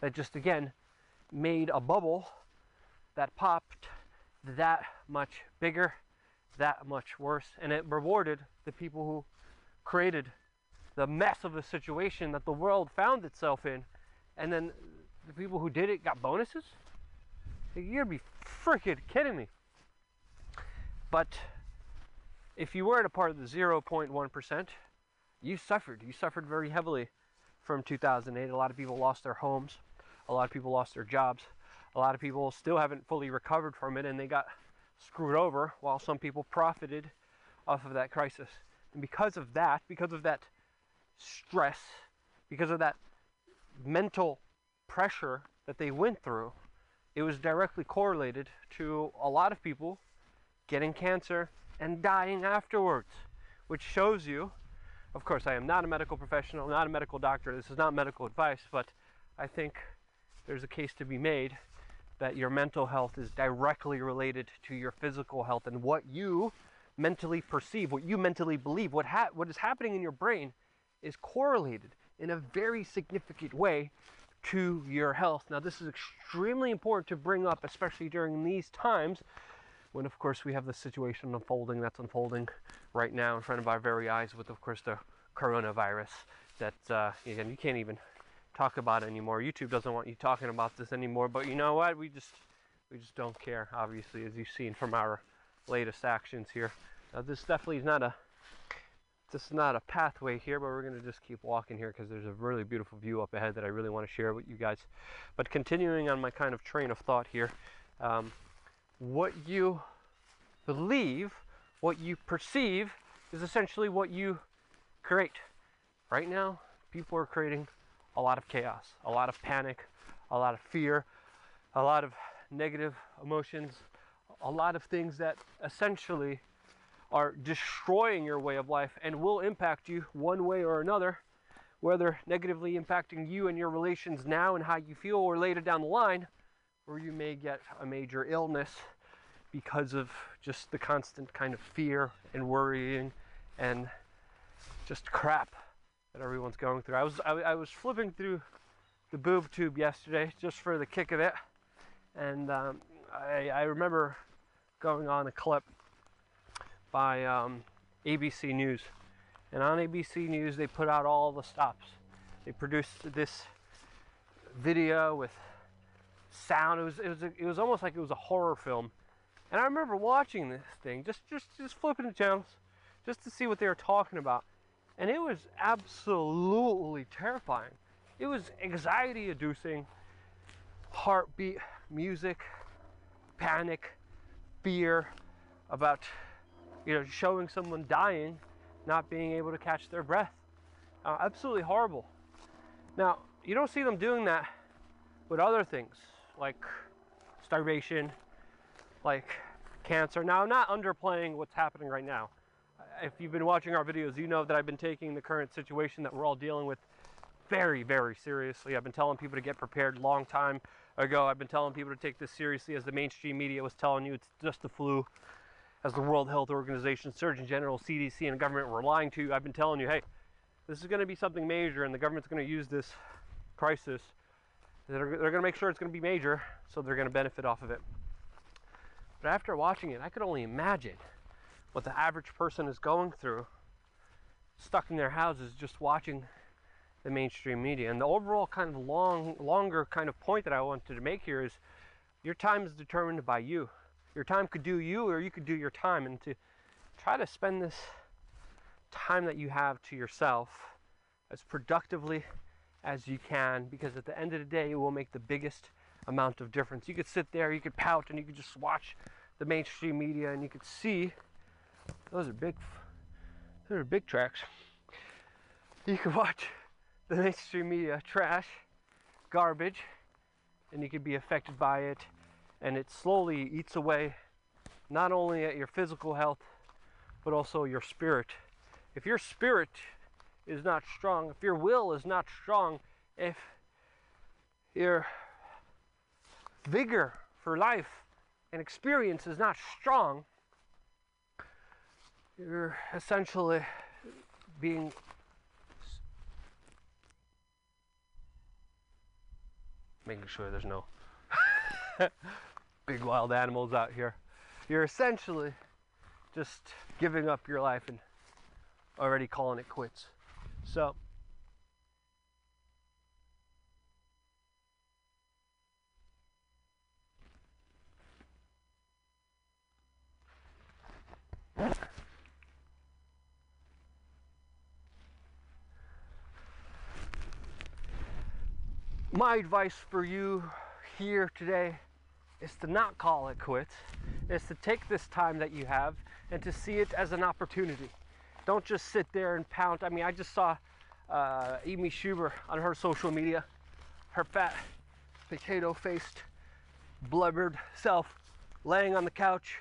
S8: that just again made a bubble that popped that much bigger that much worse and it rewarded the people who created the mess of the situation that the world found itself in and then the people who did it got bonuses you're be freaking kidding me but if you weren't a part of the 0.1%, you suffered. You suffered very heavily from 2008. A lot of people lost their homes. A lot of people lost their jobs. A lot of people still haven't fully recovered from it and they got screwed over while some people profited off of that crisis. And because of that, because of that stress, because of that mental pressure that they went through, it was directly correlated to a lot of people getting cancer and dying afterwards, which shows you, of course, I am not a medical professional, not a medical doctor, this is not medical advice, but I think there's a case to be made that your mental health is directly related to your physical health and what you mentally perceive, what you mentally believe, what, ha- what is happening in your brain is correlated in a very significant way to your health. Now, this is extremely important to bring up, especially during these times when, of course, we have the situation unfolding that's unfolding right now in front of our very eyes with, of course, the coronavirus that, uh, again, you can't even talk about it anymore. YouTube doesn't want you talking about this anymore, but you know what? We just we just don't care, obviously, as you've seen from our latest actions here. Now, this definitely is not a this is not a pathway here, but we're going to just keep walking here because there's a really beautiful view up ahead that I really want to share with you guys. But continuing on my kind of train of thought here, um, what you believe, what you perceive, is essentially what you create. Right now, people are creating a lot of chaos, a lot of panic, a lot of fear, a lot of negative emotions, a lot of things that essentially are destroying your way of life and will impact you one way or another, whether negatively impacting you and your relations now and how you feel, or later down the line, where you may get a major illness because of just the constant kind of fear and worrying and just crap that everyone's going through. I was I, I was flipping through the boob tube yesterday just for the kick of it, and um, I, I remember going on a clip by um, ABC News, and on ABC News they put out all the stops. They produced this video with sound. It was it was a, it was almost like it was a horror film, and I remember watching this thing just just just flipping the channels, just to see what they were talking about, and it was absolutely terrifying. It was anxiety inducing, heartbeat music, panic, fear about you know showing someone dying, not being able to catch their breath. Uh, absolutely horrible. Now, you don't see them doing that with other things like starvation, like cancer. Now, I'm not underplaying what's happening right now. If you've been watching our videos, you know that I've been taking the current situation that we're all dealing with very, very seriously. I've been telling people to get prepared long time ago. I've been telling people to take this seriously as the mainstream media was telling you it's just the flu. As the World Health Organization, Surgeon General, CDC, and government were lying to you, I've been telling you, hey, this is going to be something major, and the government's going to use this crisis. They're, they're going to make sure it's going to be major, so they're going to benefit off of it. But after watching it, I could only imagine what the average person is going through, stuck in their houses, just watching the mainstream media. And the overall kind of long, longer kind of point that I wanted to make here is, your time is determined by you. Your time could do you, or you could do your time, and to try to spend this time that you have to yourself as productively as you can because at the end of the day it will make the biggest amount of difference. You could sit there, you could pout and you could just watch the mainstream media and you could see those are big those are big tracks. You could watch the mainstream media trash, garbage, and you could be affected by it and it slowly eats away not only at your physical health but also your spirit. If your spirit is not strong, if your will is not strong, if your vigor for life and experience is not strong, you're essentially being making sure there's no big wild animals out here. You're essentially just giving up your life and already calling it quits. So, my advice for you here today is to not call it quits, is to take this time that you have and to see it as an opportunity. Don't just sit there and pound. I mean, I just saw uh, Amy Schumer on her social media, her fat, potato faced, blubbered self laying on the couch,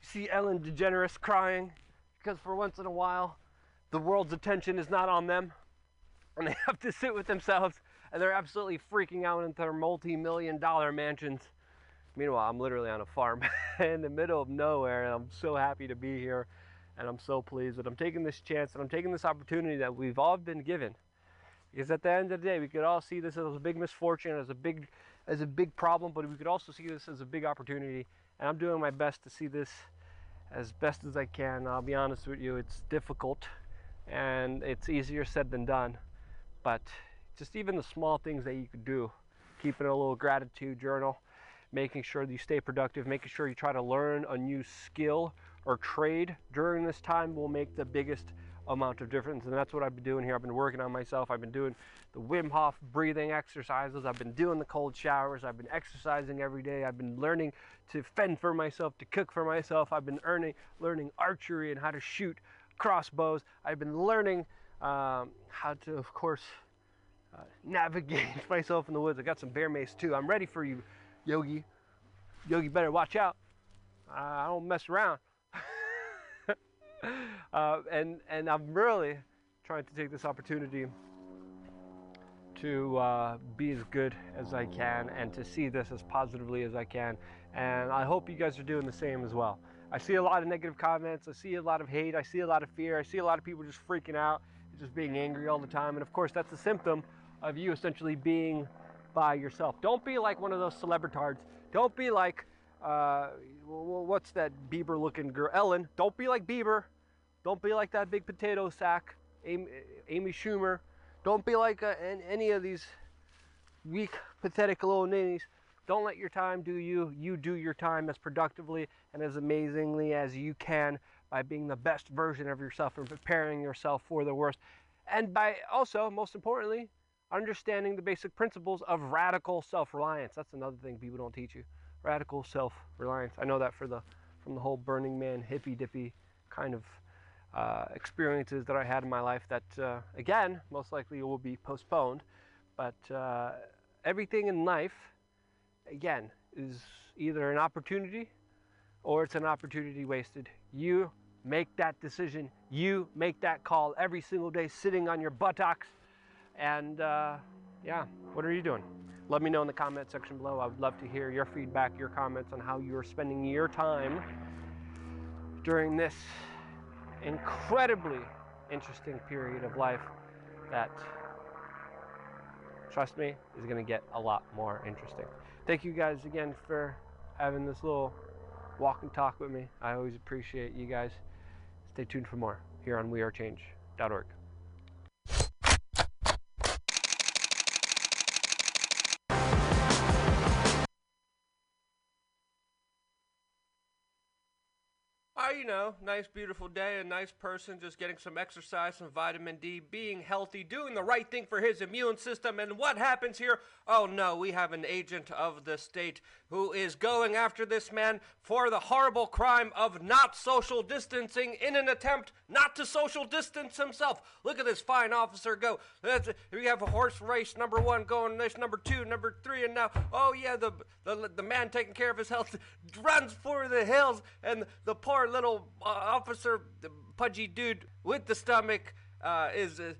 S8: You see Ellen DeGeneres crying because for once in a while, the world's attention is not on them, and they have to sit with themselves, and they're absolutely freaking out in their multi-million dollar mansions. Meanwhile, I'm literally on a farm in the middle of nowhere, and I'm so happy to be here, and I'm so pleased that I'm taking this chance and I'm taking this opportunity that we've all been given. Because at the end of the day, we could all see this as a big misfortune, as a big, as a big problem, but we could also see this as a big opportunity. And I'm doing my best to see this as best as I can. I'll be honest with you, it's difficult, and it's easier said than done. But just even the small things that you could do, keeping a little gratitude journal, making sure that you stay productive, making sure you try to learn a new skill or trade during this time will make the biggest amount of difference. And that's what I've been doing here. I've been working on myself. I've been doing the Wim Hof breathing exercises. I've been doing the cold showers. I've been exercising every day. I've been learning to fend for myself, to cook for myself. I've been earning, learning archery and how to shoot crossbows. I've been learning um, how to, of course, uh, navigate myself in the woods. I got some bear mace too. I'm ready for you, Yogi. Yogi, better watch out. Uh, I don't mess around. uh, and and I'm really trying to take this opportunity to uh, be as good as I can and to see this as positively as I can. And I hope you guys are doing the same as well. I see a lot of negative comments. I see a lot of hate. I see a lot of fear. I see a lot of people just freaking out, just being angry all the time. And of course, that's a symptom of you essentially being by yourself. Don't be like one of those celebritards. Don't be like, uh, what's that Bieber looking girl? Ellen. Don't be like Bieber. Don't be like that big potato sack, Amy, Amy Schumer. Don't be like uh, any of these weak, pathetic little ninnies. Don't let your time do you. You do your time as productively and as amazingly as you can by being the best version of yourself and preparing yourself for the worst. And by also, most importantly, understanding the basic principles of radical self-reliance. That's another thing people don't teach you. Radical self-reliance. I know that for the from the whole Burning Man hippy dippy kind of uh, experiences that I had in my life that uh, again most likely will be postponed. But uh, everything in life, again, is either an opportunity or it's an opportunity wasted. You make that decision. You make that call every single day, sitting on your buttocks. And uh, yeah, what are you doing? Let me know in the comment section below. I would love to hear your feedback, your comments on how you're spending your time during this incredibly interesting period of life that, trust me, is going to get a lot more interesting. Thank you guys again for having this little walk and talk with me. I always appreciate you guys. Stay tuned for more here on wearechange.org. Oh, you know, nice, beautiful day, a nice person just getting some exercise, some vitamin D, being healthy, doing the right thing for his immune system. And what happens here? Oh no, we have an agent of the state who is going after this man for the horrible crime of not social distancing in an attempt not to social distance himself. Look at this fine officer go. We have a horse race number one going, this number two, number three, and now, oh yeah, the, the, the man taking care of his health runs for the hills, and the poor little uh, officer, pudgy dude with the stomach, uh, is uh,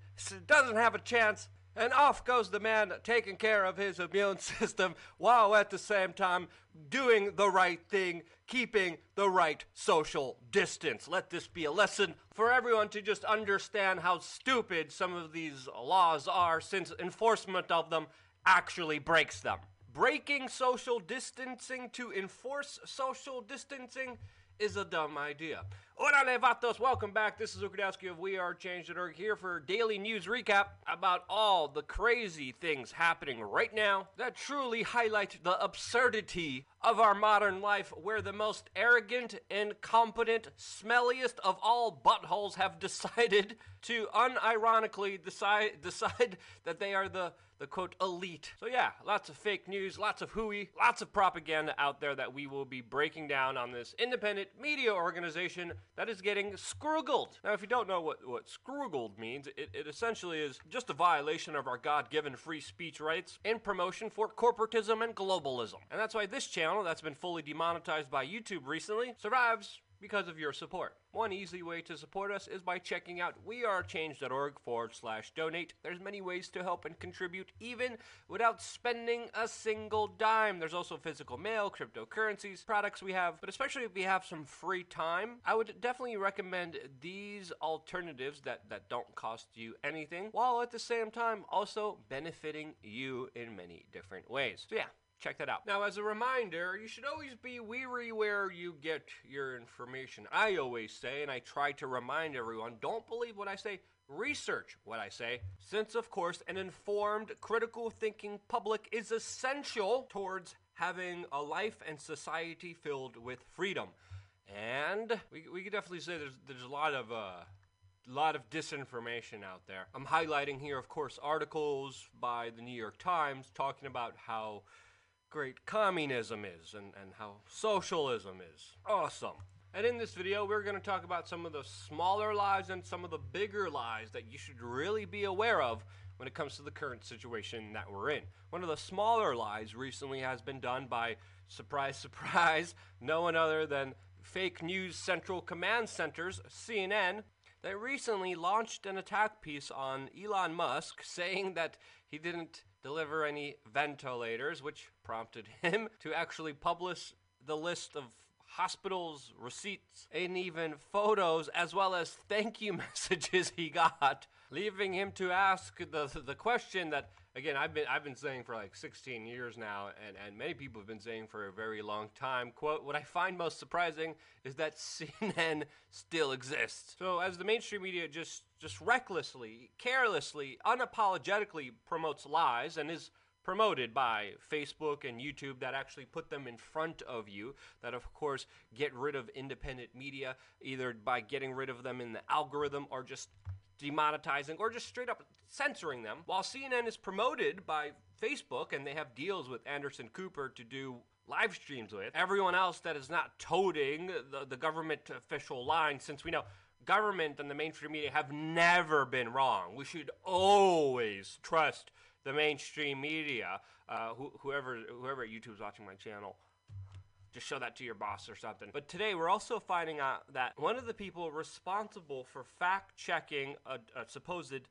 S8: doesn't have a chance. And off goes the man taking care of his immune system while at the same time doing the right thing, keeping the right social distance. Let this be a lesson for everyone to just understand how stupid some of these laws are since enforcement of them actually breaks them. Breaking social distancing to enforce social distancing is a dumb idea. Orale vatos, welcome back. This is Luke Rudkowski of We Are Change.org here for daily news recap about all the crazy things happening right now that truly highlight the absurdity of our modern life, where the most arrogant, incompetent, smelliest of all buttholes have decided to unironically decide decide that they are the the quote elite. So yeah, lots of fake news, lots of hooey, lots of propaganda out there that we will be breaking down on this independent media organization that is getting scroogled. Now, if you don't know what, what scroogled means, it, it essentially is just a violation of our God-given free speech rights in promotion for corporatism and globalism. And that's why this channel, that's been fully demonetized by YouTube recently, survives because of your support. One easy way to support us is by checking out wearechange.org forward slash donate. There's many ways to help and contribute even without spending a single dime. There's also physical mail, cryptocurrencies, products we have, but especially if we have some free time, I would definitely recommend these alternatives that, that don't cost you anything, while at the same time also benefiting you in many different ways. So yeah, check that out. Now, as a reminder, you should always be weary where you get your information. I always say, and I try to remind everyone, don't believe what I say. Research what I say, since, of course, an informed, critical thinking public is essential towards having a life and society filled with freedom. And we, we could definitely say there's, there's a lot of uh, lot of disinformation out there. I'm highlighting here, of course, articles by the New York Times talking about how great communism is and, and how socialism is awesome. And in this video, we're going to talk about some of the smaller lies and some of the bigger lies that you should really be aware of when it comes to the current situation that we're in. One of the smaller lies recently has been done by, surprise, surprise, no one other than Fake News Central Command Center's CNN that recently launched an attack piece on Elon Musk saying that he didn't deliver any ventilators, which prompted him to actually publish the list of hospitals, receipts, and even photos, as well as thank you messages he got, leaving him to ask the the question that again I've been I've been saying for like 16 years now, and and many people have been saying for a very long time. Quote: What I find most surprising is that CNN still exists. So as the mainstream media just just recklessly, carelessly, unapologetically promotes lies and is promoted by Facebook and YouTube that actually put them in front of you, that of course get rid of independent media either by getting rid of them in the algorithm or just demonetizing or just straight up censoring them. While CNN is promoted by Facebook and they have deals with Anderson Cooper to do live streams with, everyone else that is not toting the, the government official line, since we know government and the mainstream media have never been wrong. We should always trust the mainstream media. Uh, who, whoever whoever at YouTube's watching my channel, just show that to your boss or something. But today we're also finding out that one of the people responsible for fact checking a, a supposed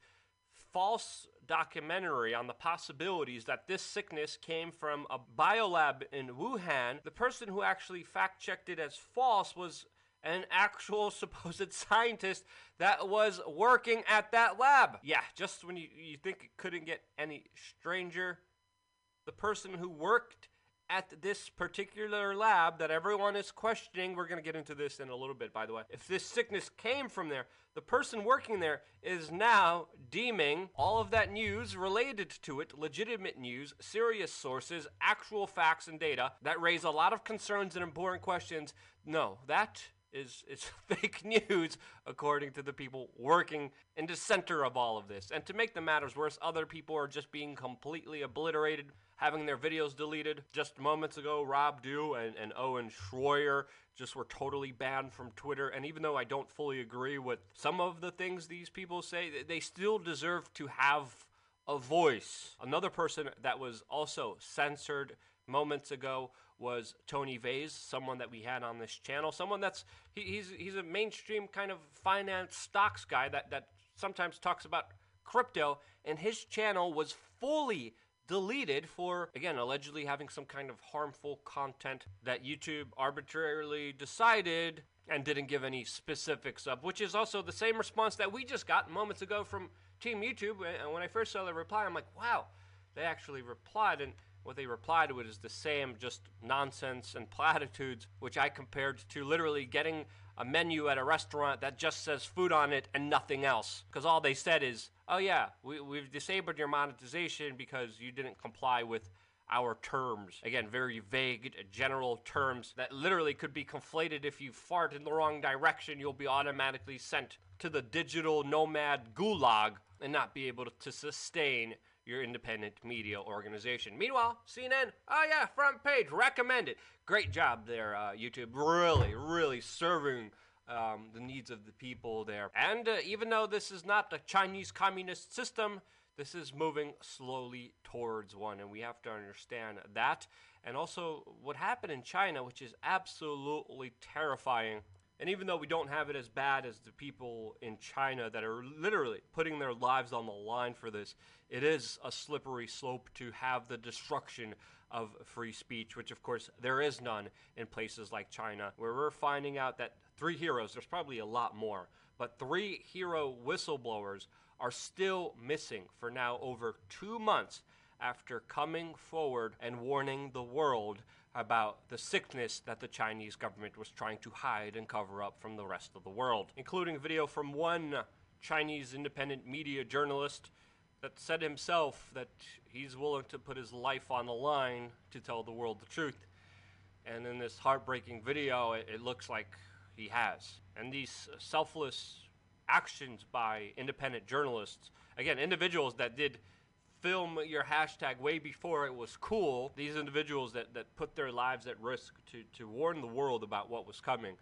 S8: false documentary on the possibilities that this sickness came from a biolab in Wuhan, the person who actually fact checked it as false was an actual supposed scientist that was working at that lab. Yeah, just when you, you think it couldn't get any stranger, the person who worked at this particular lab that everyone is questioning, we're going to get into this in a little bit, by the way. If this sickness came from there, the person working there is now deeming all of that news related to it legitimate news, serious sources, actual facts and data that raise a lot of concerns and important questions. No, that is is fake news according to the people working in the center of all of this. And to make the matters worse, other people are just being completely obliterated, having their videos deleted. Just moments ago, Rob Dew and, and Owen Schroyer just were totally banned from Twitter. And even though I don't fully agree with some of the things these people say, they still deserve to have a voice. Another person that was also censored moments ago was Tone Vays, someone that we had on this channel, someone that's he, he's he's a mainstream kind of finance stocks guy that that sometimes talks about crypto, and his channel was fully deleted for again allegedly having some kind of harmful content that YouTube arbitrarily decided and didn't give any specifics of, which is also the same response that we just got moments ago from Team YouTube. And when I first saw the reply, I'm like, wow, they actually replied. And what they replied to it is the same, just nonsense and platitudes, which I compared to literally getting a menu at a restaurant that just says food on it and nothing else. Because all they said is, oh yeah, we, we've disabled your monetization because you didn't comply with our terms. Again, very vague, uh, general terms that literally could be conflated if you fart in the wrong direction, you'll be automatically sent to the digital nomad gulag and not be able to sustain your independent media organization. Meanwhile, CNN, oh yeah, front page, recommend it. Great job there, uh, YouTube. Really, really serving um, the needs of the people there. And uh, even though this is not the Chinese communist system, this is moving slowly towards one, and we have to understand that. And also, what happened in China, which is absolutely terrifying. And even though we don't have it as bad as the people in China that are literally putting their lives on the line for this, it is a slippery slope to have the destruction of free speech, which of course there is none in places like China, where we're finding out that three heroes, there's probably a lot more, but three hero whistleblowers are still missing for now over two months after coming forward and warning the world about the sickness that the Chinese government was trying to hide and cover up from the rest of the world, including a video from one Chinese independent media journalist that said himself that he's willing to put his life on the line to tell the world the truth. And in this heartbreaking video, it, it looks like he has. And these selfless actions by independent journalists, again, individuals that did film your hashtag way before it was cool, these individuals that, that put their lives at risk to, to warn the world about what was coming,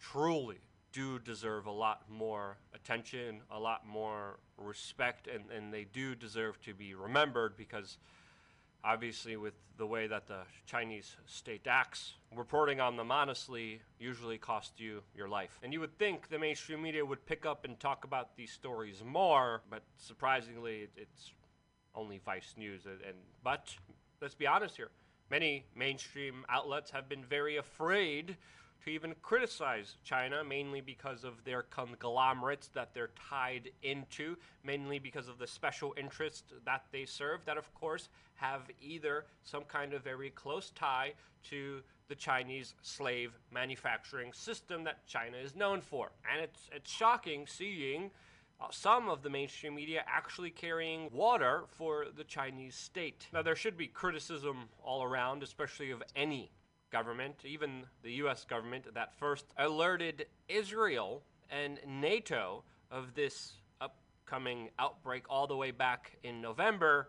S8: truly do deserve a lot more attention, a lot more respect, and, and they do deserve to be remembered because obviously with the way that the Chinese state acts, reporting on them honestly usually costs you your life. And you would think the mainstream media would pick up and talk about these stories more, but surprisingly it- it's only Vice News and, and but let's be honest here. Many mainstream outlets have been very afraid to even criticize China, mainly because of their conglomerates that they're tied into, mainly because of the special interests that they serve, that of course have either some kind of very close tie to the Chinese slave manufacturing system that China is known for. And it's, it's shocking seeing uh, some of the mainstream media actually carrying water for the Chinese state. Now, there should be criticism all around, especially of any government, even the US government, that first alerted Israel and NATO of this upcoming outbreak all the way back in November.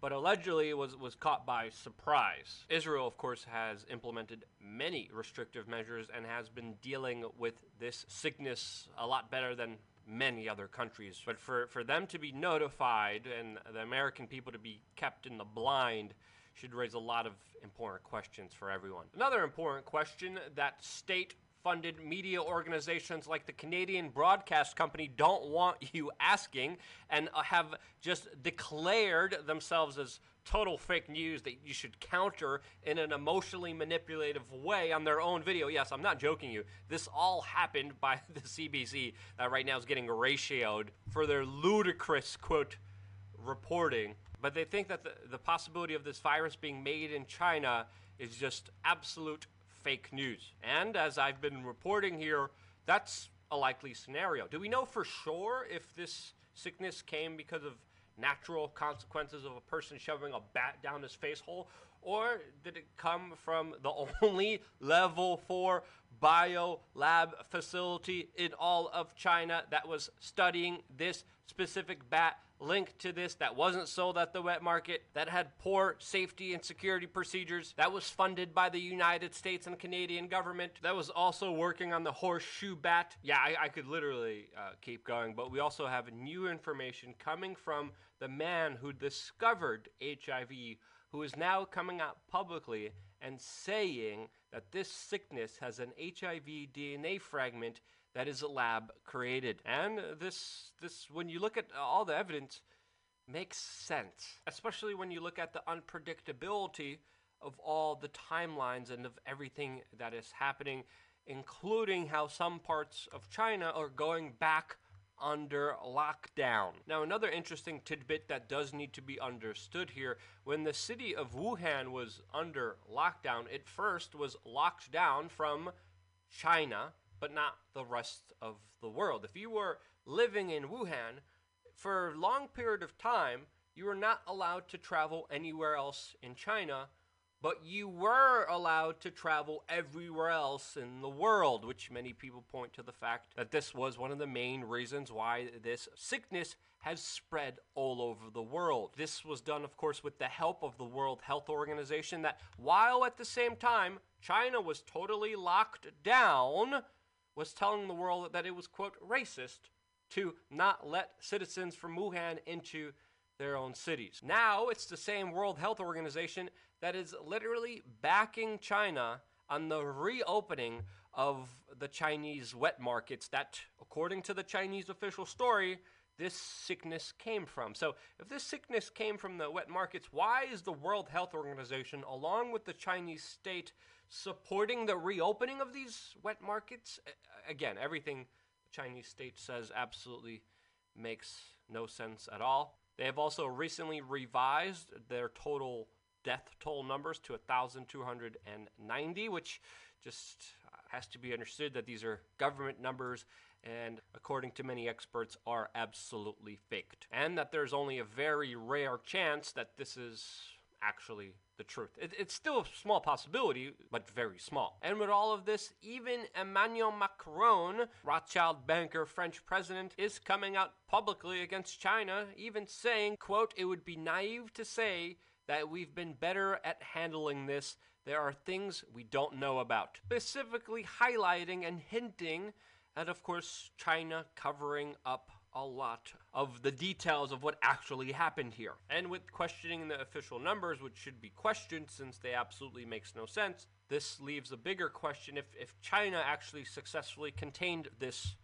S8: But allegedly was, was caught by surprise. Israel, of course, has implemented many restrictive measures and has been dealing with this sickness a lot better than many other countries. But for, for them to be notified and the American people to be kept in the blind should raise a lot of important questions for everyone. Another important question that state funded media organizations like the Canadian Broadcast Company don't want you asking and uh, have just declared themselves as total fake news that you should counter in an emotionally manipulative way on their own video. Yes, I'm not joking you. This all happened by the CBC that right now is getting ratioed for their ludicrous quote reporting. But they think that the, the possibility of this virus being made in China is just absolute fake news. And as I've been reporting here, that's a likely scenario. Do we know for sure if this sickness came because of natural consequences of a person shoving a bat down his face hole? Or did it come from the only level 4 bio lab facility in all of China that was studying this specific bat linked to this that wasn't sold at the wet market, that had poor safety and security procedures, that was funded by the United States and Canadian government, that was also working on the horseshoe bat. Yeah, I, I could literally uh, keep going, but we also have new information coming from the man who discovered HIV, who is now coming out publicly and saying that this sickness has an HIV DNA fragment that is a lab created. And this this when you look at all the evidence makes sense, especially when you look at the unpredictability of all the timelines and of everything that is happening, including how some parts of China are going back under lockdown. Now, another interesting tidbit that does need to be understood here when the city of Wuhan was under lockdown, it first was locked down from China, but not the rest of the world. If you were living in Wuhan for a long period of time, you were not allowed to travel anywhere else in China but you were allowed to travel everywhere else in the world, which many people point to the fact that this was one of the main reasons why this sickness has spread all over the world. This was done, of course, with the help of the World Health Organization, that while at the same time China was totally locked down, was telling the world that it was, quote, racist to not let citizens from Wuhan into their own cities. Now it's the same World Health Organization that is literally backing China on the reopening of the Chinese wet markets that, according to the Chinese official story, this sickness came from. So, if this sickness came from the wet markets, why is the World Health Organization, along with the Chinese state, supporting the reopening of these wet markets? Again, everything the Chinese state says absolutely makes no sense at all. They have also recently revised their total death toll numbers to 1,290, which just has to be understood that these are government numbers and, according to many experts, are absolutely faked. And that there's only a very rare chance that this is actually the truth. It, it's still a small possibility, but very small. And with all of this, even Emmanuel Macron, Rothschild banker, French president, is coming out publicly against China, even saying, quote, it would be naive to say that we've been better at handling this. There are things we don't know about. Specifically highlighting and hinting at, of course, China covering up a lot of the details of what actually happened here. And with questioning the official numbers, which should be questioned since they absolutely makes no sense, this leaves a bigger question if, if China actually successfully contained this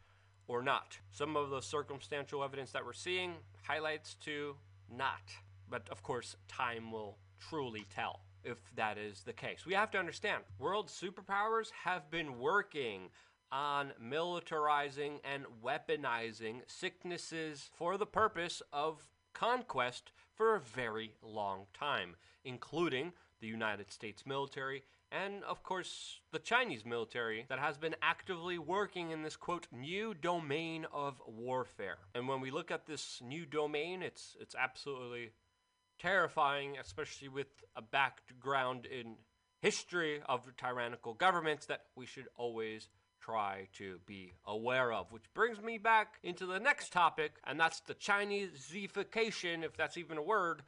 S8: or not. Some of the circumstantial evidence that we're seeing highlights to not. But of course, time will truly tell if that is the case. We have to understand world superpowers have been working on militarizing and weaponizing sicknesses for the purpose of conquest for a very long time, including the United States military and, of course, the Chinese military that has been actively working in this quote new domain of warfare. And when we look at this new domain, it's it's absolutely terrifying, especially with a background in history of tyrannical governments that we should always try to be aware of. Which brings me back into the next topic, and that's the Chineseification, if that's even a word,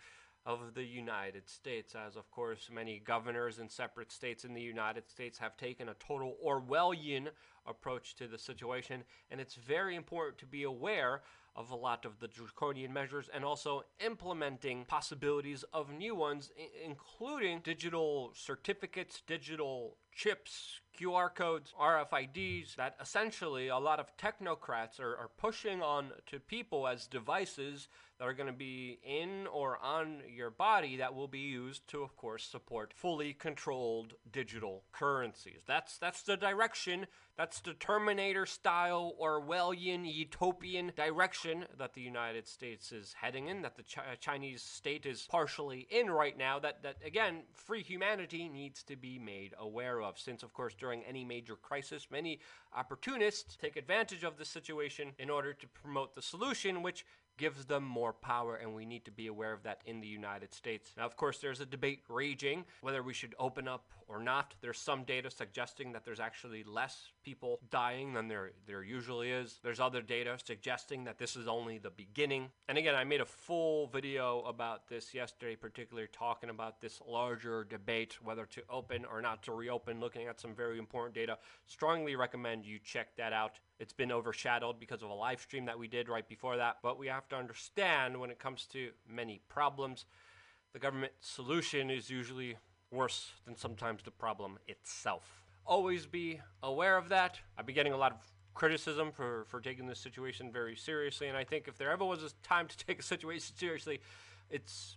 S8: of the United States. As, of course, many governors in separate states in the United States have taken a total Orwellian approach to the situation, and it's very important to be aware of a lot of the draconian measures and also implementing possibilities of new ones, including digital certificates, digital chips, QR codes, RFIDs, that essentially a lot of technocrats are, are pushing on to people as devices that are going to be in or on your body that will be used to, of course, support fully controlled digital currencies. That's that's the direction. That's the Terminator style Orwellian utopian direction that the United States is heading in. That the Chi- uh, Chinese state is partially in right now. That that again, free humanity needs to be made aware of. Since, of course, during any major crisis, many opportunists take advantage of the situation in order to promote the solution, which gives them more power, and we need to be aware of that in the United States. Now, of course, there's a debate raging whether we should open up or not. There's some data suggesting that there's actually less people dying than there, there usually is. There's other data suggesting that this is only the beginning. And again, I made a full video about this yesterday, particularly talking about this larger debate whether to open or not to reopen, looking at some very important data. Strongly recommend you check that out. It's been overshadowed because of a live stream that we did right before that. But we have to understand when it comes to many problems, the government solution is usually worse than sometimes the problem itself. Always be aware of that. I've been getting a lot of criticism for, for taking this situation very seriously, and I think if there ever was a time to take a situation seriously, it's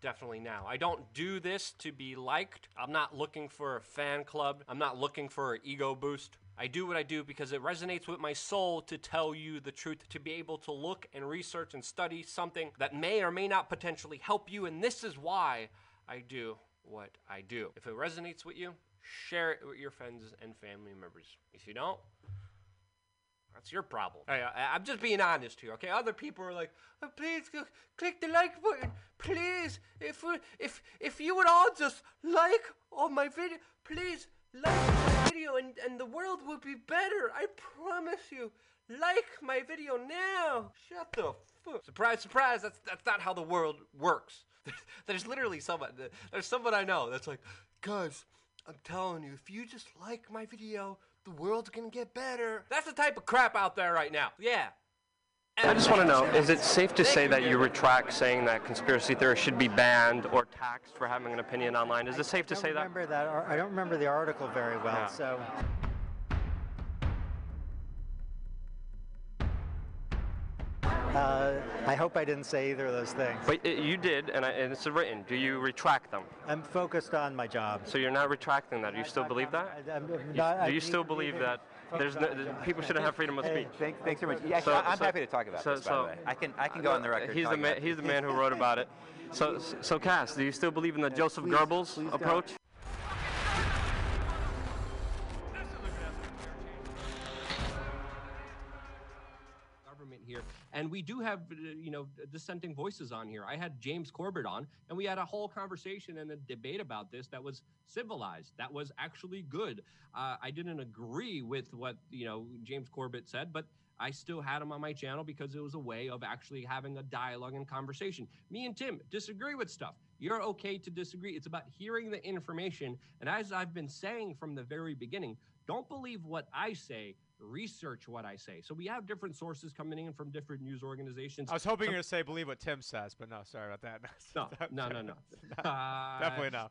S8: definitely now. I don't do this to be liked. I'm not looking for a fan club. I'm not looking for an ego boost. I do what I do because it resonates with my soul to tell you the truth, to be able to look and research and study something that may or may not potentially help you. And this is why I do what I do. If it resonates with you, share it with your friends and family members. If you don't, that's your problem. Hey, I, I'm just being honest here, okay? Other people are like, "Oh, please go, click the like button, please. If if if you would all just like on my video, please like my video, and and the world will be better. I promise you. Like my video now. Shut the fuck. Surprise, surprise. That's that's not how the world works. There's literally someone. There's someone I know that's like, guys, I'm telling you, if you just like my video, the world's gonna get better. That's the type of crap out there right now. Yeah.
S14: I just want to know, is it safe to say that you retract saying that conspiracy theorists should be banned or taxed for having an opinion online? Is it safe to say that?
S9: remember that. I don't remember the article very well,
S14: Yeah.
S9: so Uh, I hope I didn't say either of those things.
S14: But uh, you did, and, I, and it's written. Do you retract them?
S9: I'm focused on my job.
S14: So you're not retracting that. Do you still believe that?
S9: I-
S14: You- do you still believe that there's no,
S9: focused on
S14: that
S9: my job.
S14: people shouldn't have freedom of
S9: Hey,
S14: speech?
S10: Thank, thanks very much. Yeah,
S14: So-
S10: I'm
S14: so-
S10: happy to talk about
S14: so-
S10: this. By
S14: so-
S10: the way, I can I can go on the record.
S14: He's the man. He's the man who wrote about it. So, so Cass, do you still believe in the Joseph
S10: please-
S14: Goebbels
S10: please
S14: approach?
S8: And we do have, uh, you know, dissenting voices on here. I had James Corbett on, and we had a whole conversation and a debate about this that was civilized, that was actually good. Uh, I didn't agree with what, you know, James Corbett said, but I still had him on my channel because it was a way of actually having a dialogue and conversation. Me and Tim disagree with stuff. You're okay to disagree. It's about hearing the information. And as I've been saying from the very beginning, don't believe what I say, research what I say. So we have different sources coming in from different news organizations.
S11: I was hoping
S8: Some-
S11: you were going to say believe what Tim says, but no, sorry about that.
S8: No, no, no, no.
S11: Definitely
S8: Uh,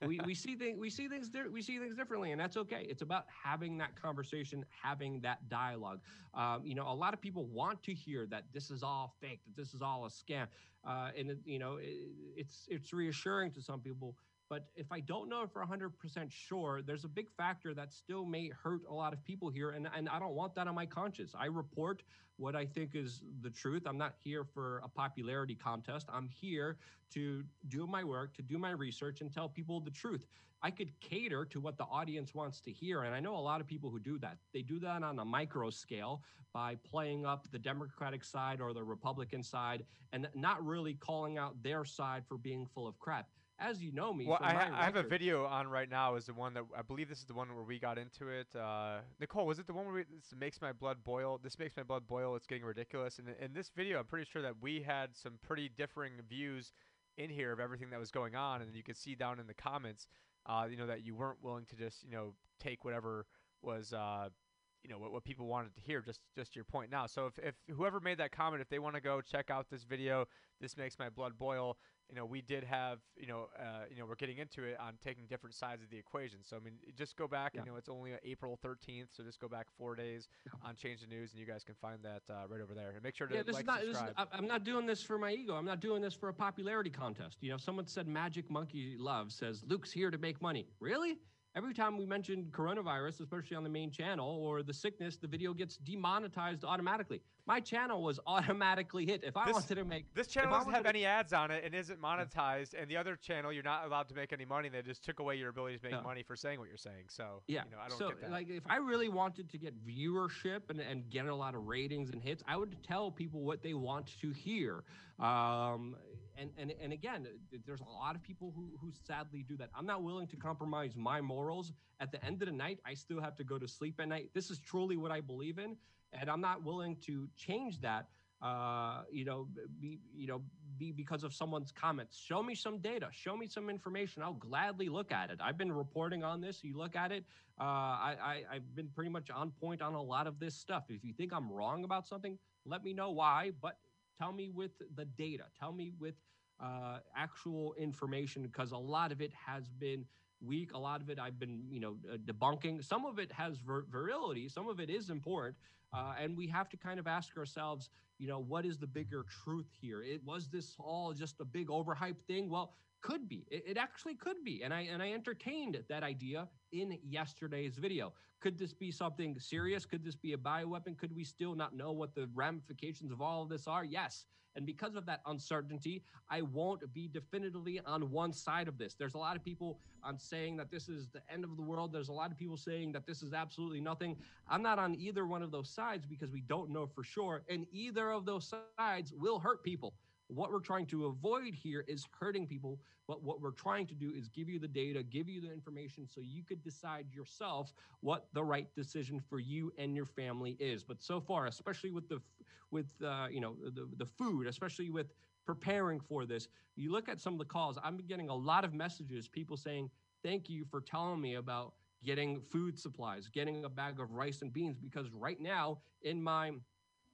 S11: no.
S8: we, we see things we see things we see things differently and that's okay it's about having that conversation having that dialogue um, you know a lot of people want to hear that this is all fake that this is all a scam uh, and it, you know it, it's it's reassuring to some people but if I don't know for 100% sure, there's a big factor that still may hurt a lot of people here. And, and I don't want that on my conscience. I report what I think is the truth. I'm not here for a popularity contest. I'm here to do my work, to do my research, and tell people the truth. I could cater to what the audience wants to hear. And I know a lot of people who do that. They do that on a micro scale by playing up the Democratic side or the Republican side and not really calling out their side for being full of crap. As you know me,
S11: Well, I, ha- I have a video on right now. Is the one that I believe this is the one where we got into it. Uh, Nicole, was it the one where we, this makes my blood boil? This makes my blood boil. It's getting ridiculous. And in this video, I'm pretty sure that we had some pretty differing views in here of everything that was going on, and you could see down in the comments, uh, you know, that you weren't willing to just, you know, take whatever was. Uh, you know what, what people wanted to hear just just your point now so if, if whoever made that comment if they want to go check out this video this makes my blood boil you know we did have you know uh, you know we're getting into it on taking different sides of the equation so i mean just go back
S8: Yeah.
S11: you know it's only april 13th so just go back four days on change the news and you guys can find that uh, right over there and make sure to
S8: Yeah, this
S11: like
S8: is not. This is, I- I'm not doing this for my ego. I'm not doing this for a popularity contest. You know, someone said Magic Monkey Love says Luke's here to make money. Really? Every time we mention coronavirus, especially on the main channel, or the sickness, the video gets demonetized automatically. My channel was automatically hit. If I
S11: This-
S8: wanted to make
S11: this channel doesn't have
S8: to-
S11: any ads on it and isn't monetized and the other channel you're not allowed to make any money they just took away your ability to make
S8: No.
S11: money for saying what you're saying so
S8: Yeah.
S11: you know i don't
S8: so,
S11: get that
S8: like, if I really wanted to get viewership and, and get a lot of ratings and hits, I would tell people what they want to hear. Um, and, and, and again, there's a lot of people who, who sadly do that. I'm not willing to compromise my morals. At the end of the night, I still have to go to sleep at night. This is truly what I believe in. And I'm not willing to change that uh, you know, be, you know, be because of someone's comments. Show me some data. Show me some information. I'll gladly look at it. I've been reporting on this. You look at it. Uh, I, I, I've been pretty much on point on a lot of this stuff. If you think I'm wrong about something, let me know why. But tell me with the data. Tell me with uh, actual information because a lot of it has been weak. A lot of it I've been, you know, uh, debunking. Some of it has vir- virility. Some of it is important. Uh, and we have to kind of ask ourselves, you know, what is the bigger truth here? It was this all just a big overhyped thing? Well, could be. It, it actually could be. And I and I entertained that idea in yesterday's video. Could this be something serious? Could this be a bioweapon? Could we still not know what the ramifications of all of this are? Yes. And because of that uncertainty, I won't be definitively on one side of this. There's a lot of people on saying that this is the end of the world. There's a lot of people saying that this is absolutely nothing. I'm not on either one of those sides because we don't know for sure. And either of those sides will hurt people. What we're trying to avoid here is hurting people, but what we're trying to do is give you the data, give you the information so you could decide yourself what the right decision for you and your family is. But so far, especially with the with uh, you know the the food, especially with preparing for this, you look at some of the calls. I'm getting a lot of messages, people saying, "Thank you for telling me about getting food supplies, getting a bag of rice and beans because right now in my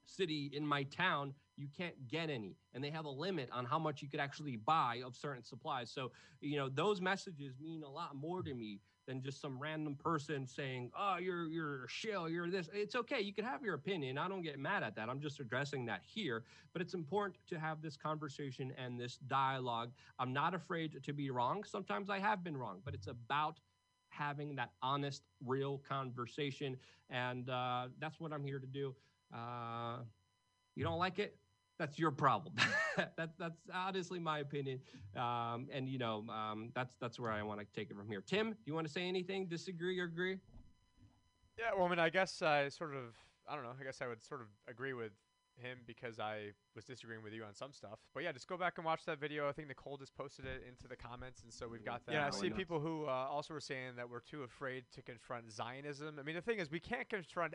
S8: city in my town you can't get any and they have a limit on how much you could actually buy of certain supplies so you know those messages mean a lot more to me than just some random person saying, "Oh, you're you're a shill, you're this." It's okay. You can have your opinion. I don't get mad at that. I'm just addressing that here. But it's important to have this conversation and this dialogue. I'm not afraid to be wrong. Sometimes I have been wrong, but it's about having that honest, real conversation, and uh, that's what I'm here to do. Uh, you don't like it? That's your problem. that, that's honestly my opinion, um, and you know um, that's that's where I want to take it from here. Tim, do you want to say anything? Disagree or agree?
S11: Yeah, well, I mean, I guess I sort of, I don't know, I guess I would sort of agree with him because I was disagreeing with you on some stuff. But yeah, just go back and watch that video. I think Nicole just posted it into the comments, and so we've got that. Yeah, I see people who uh, also were saying that we're too afraid to confront Zionism. I mean, the thing is, we can't confront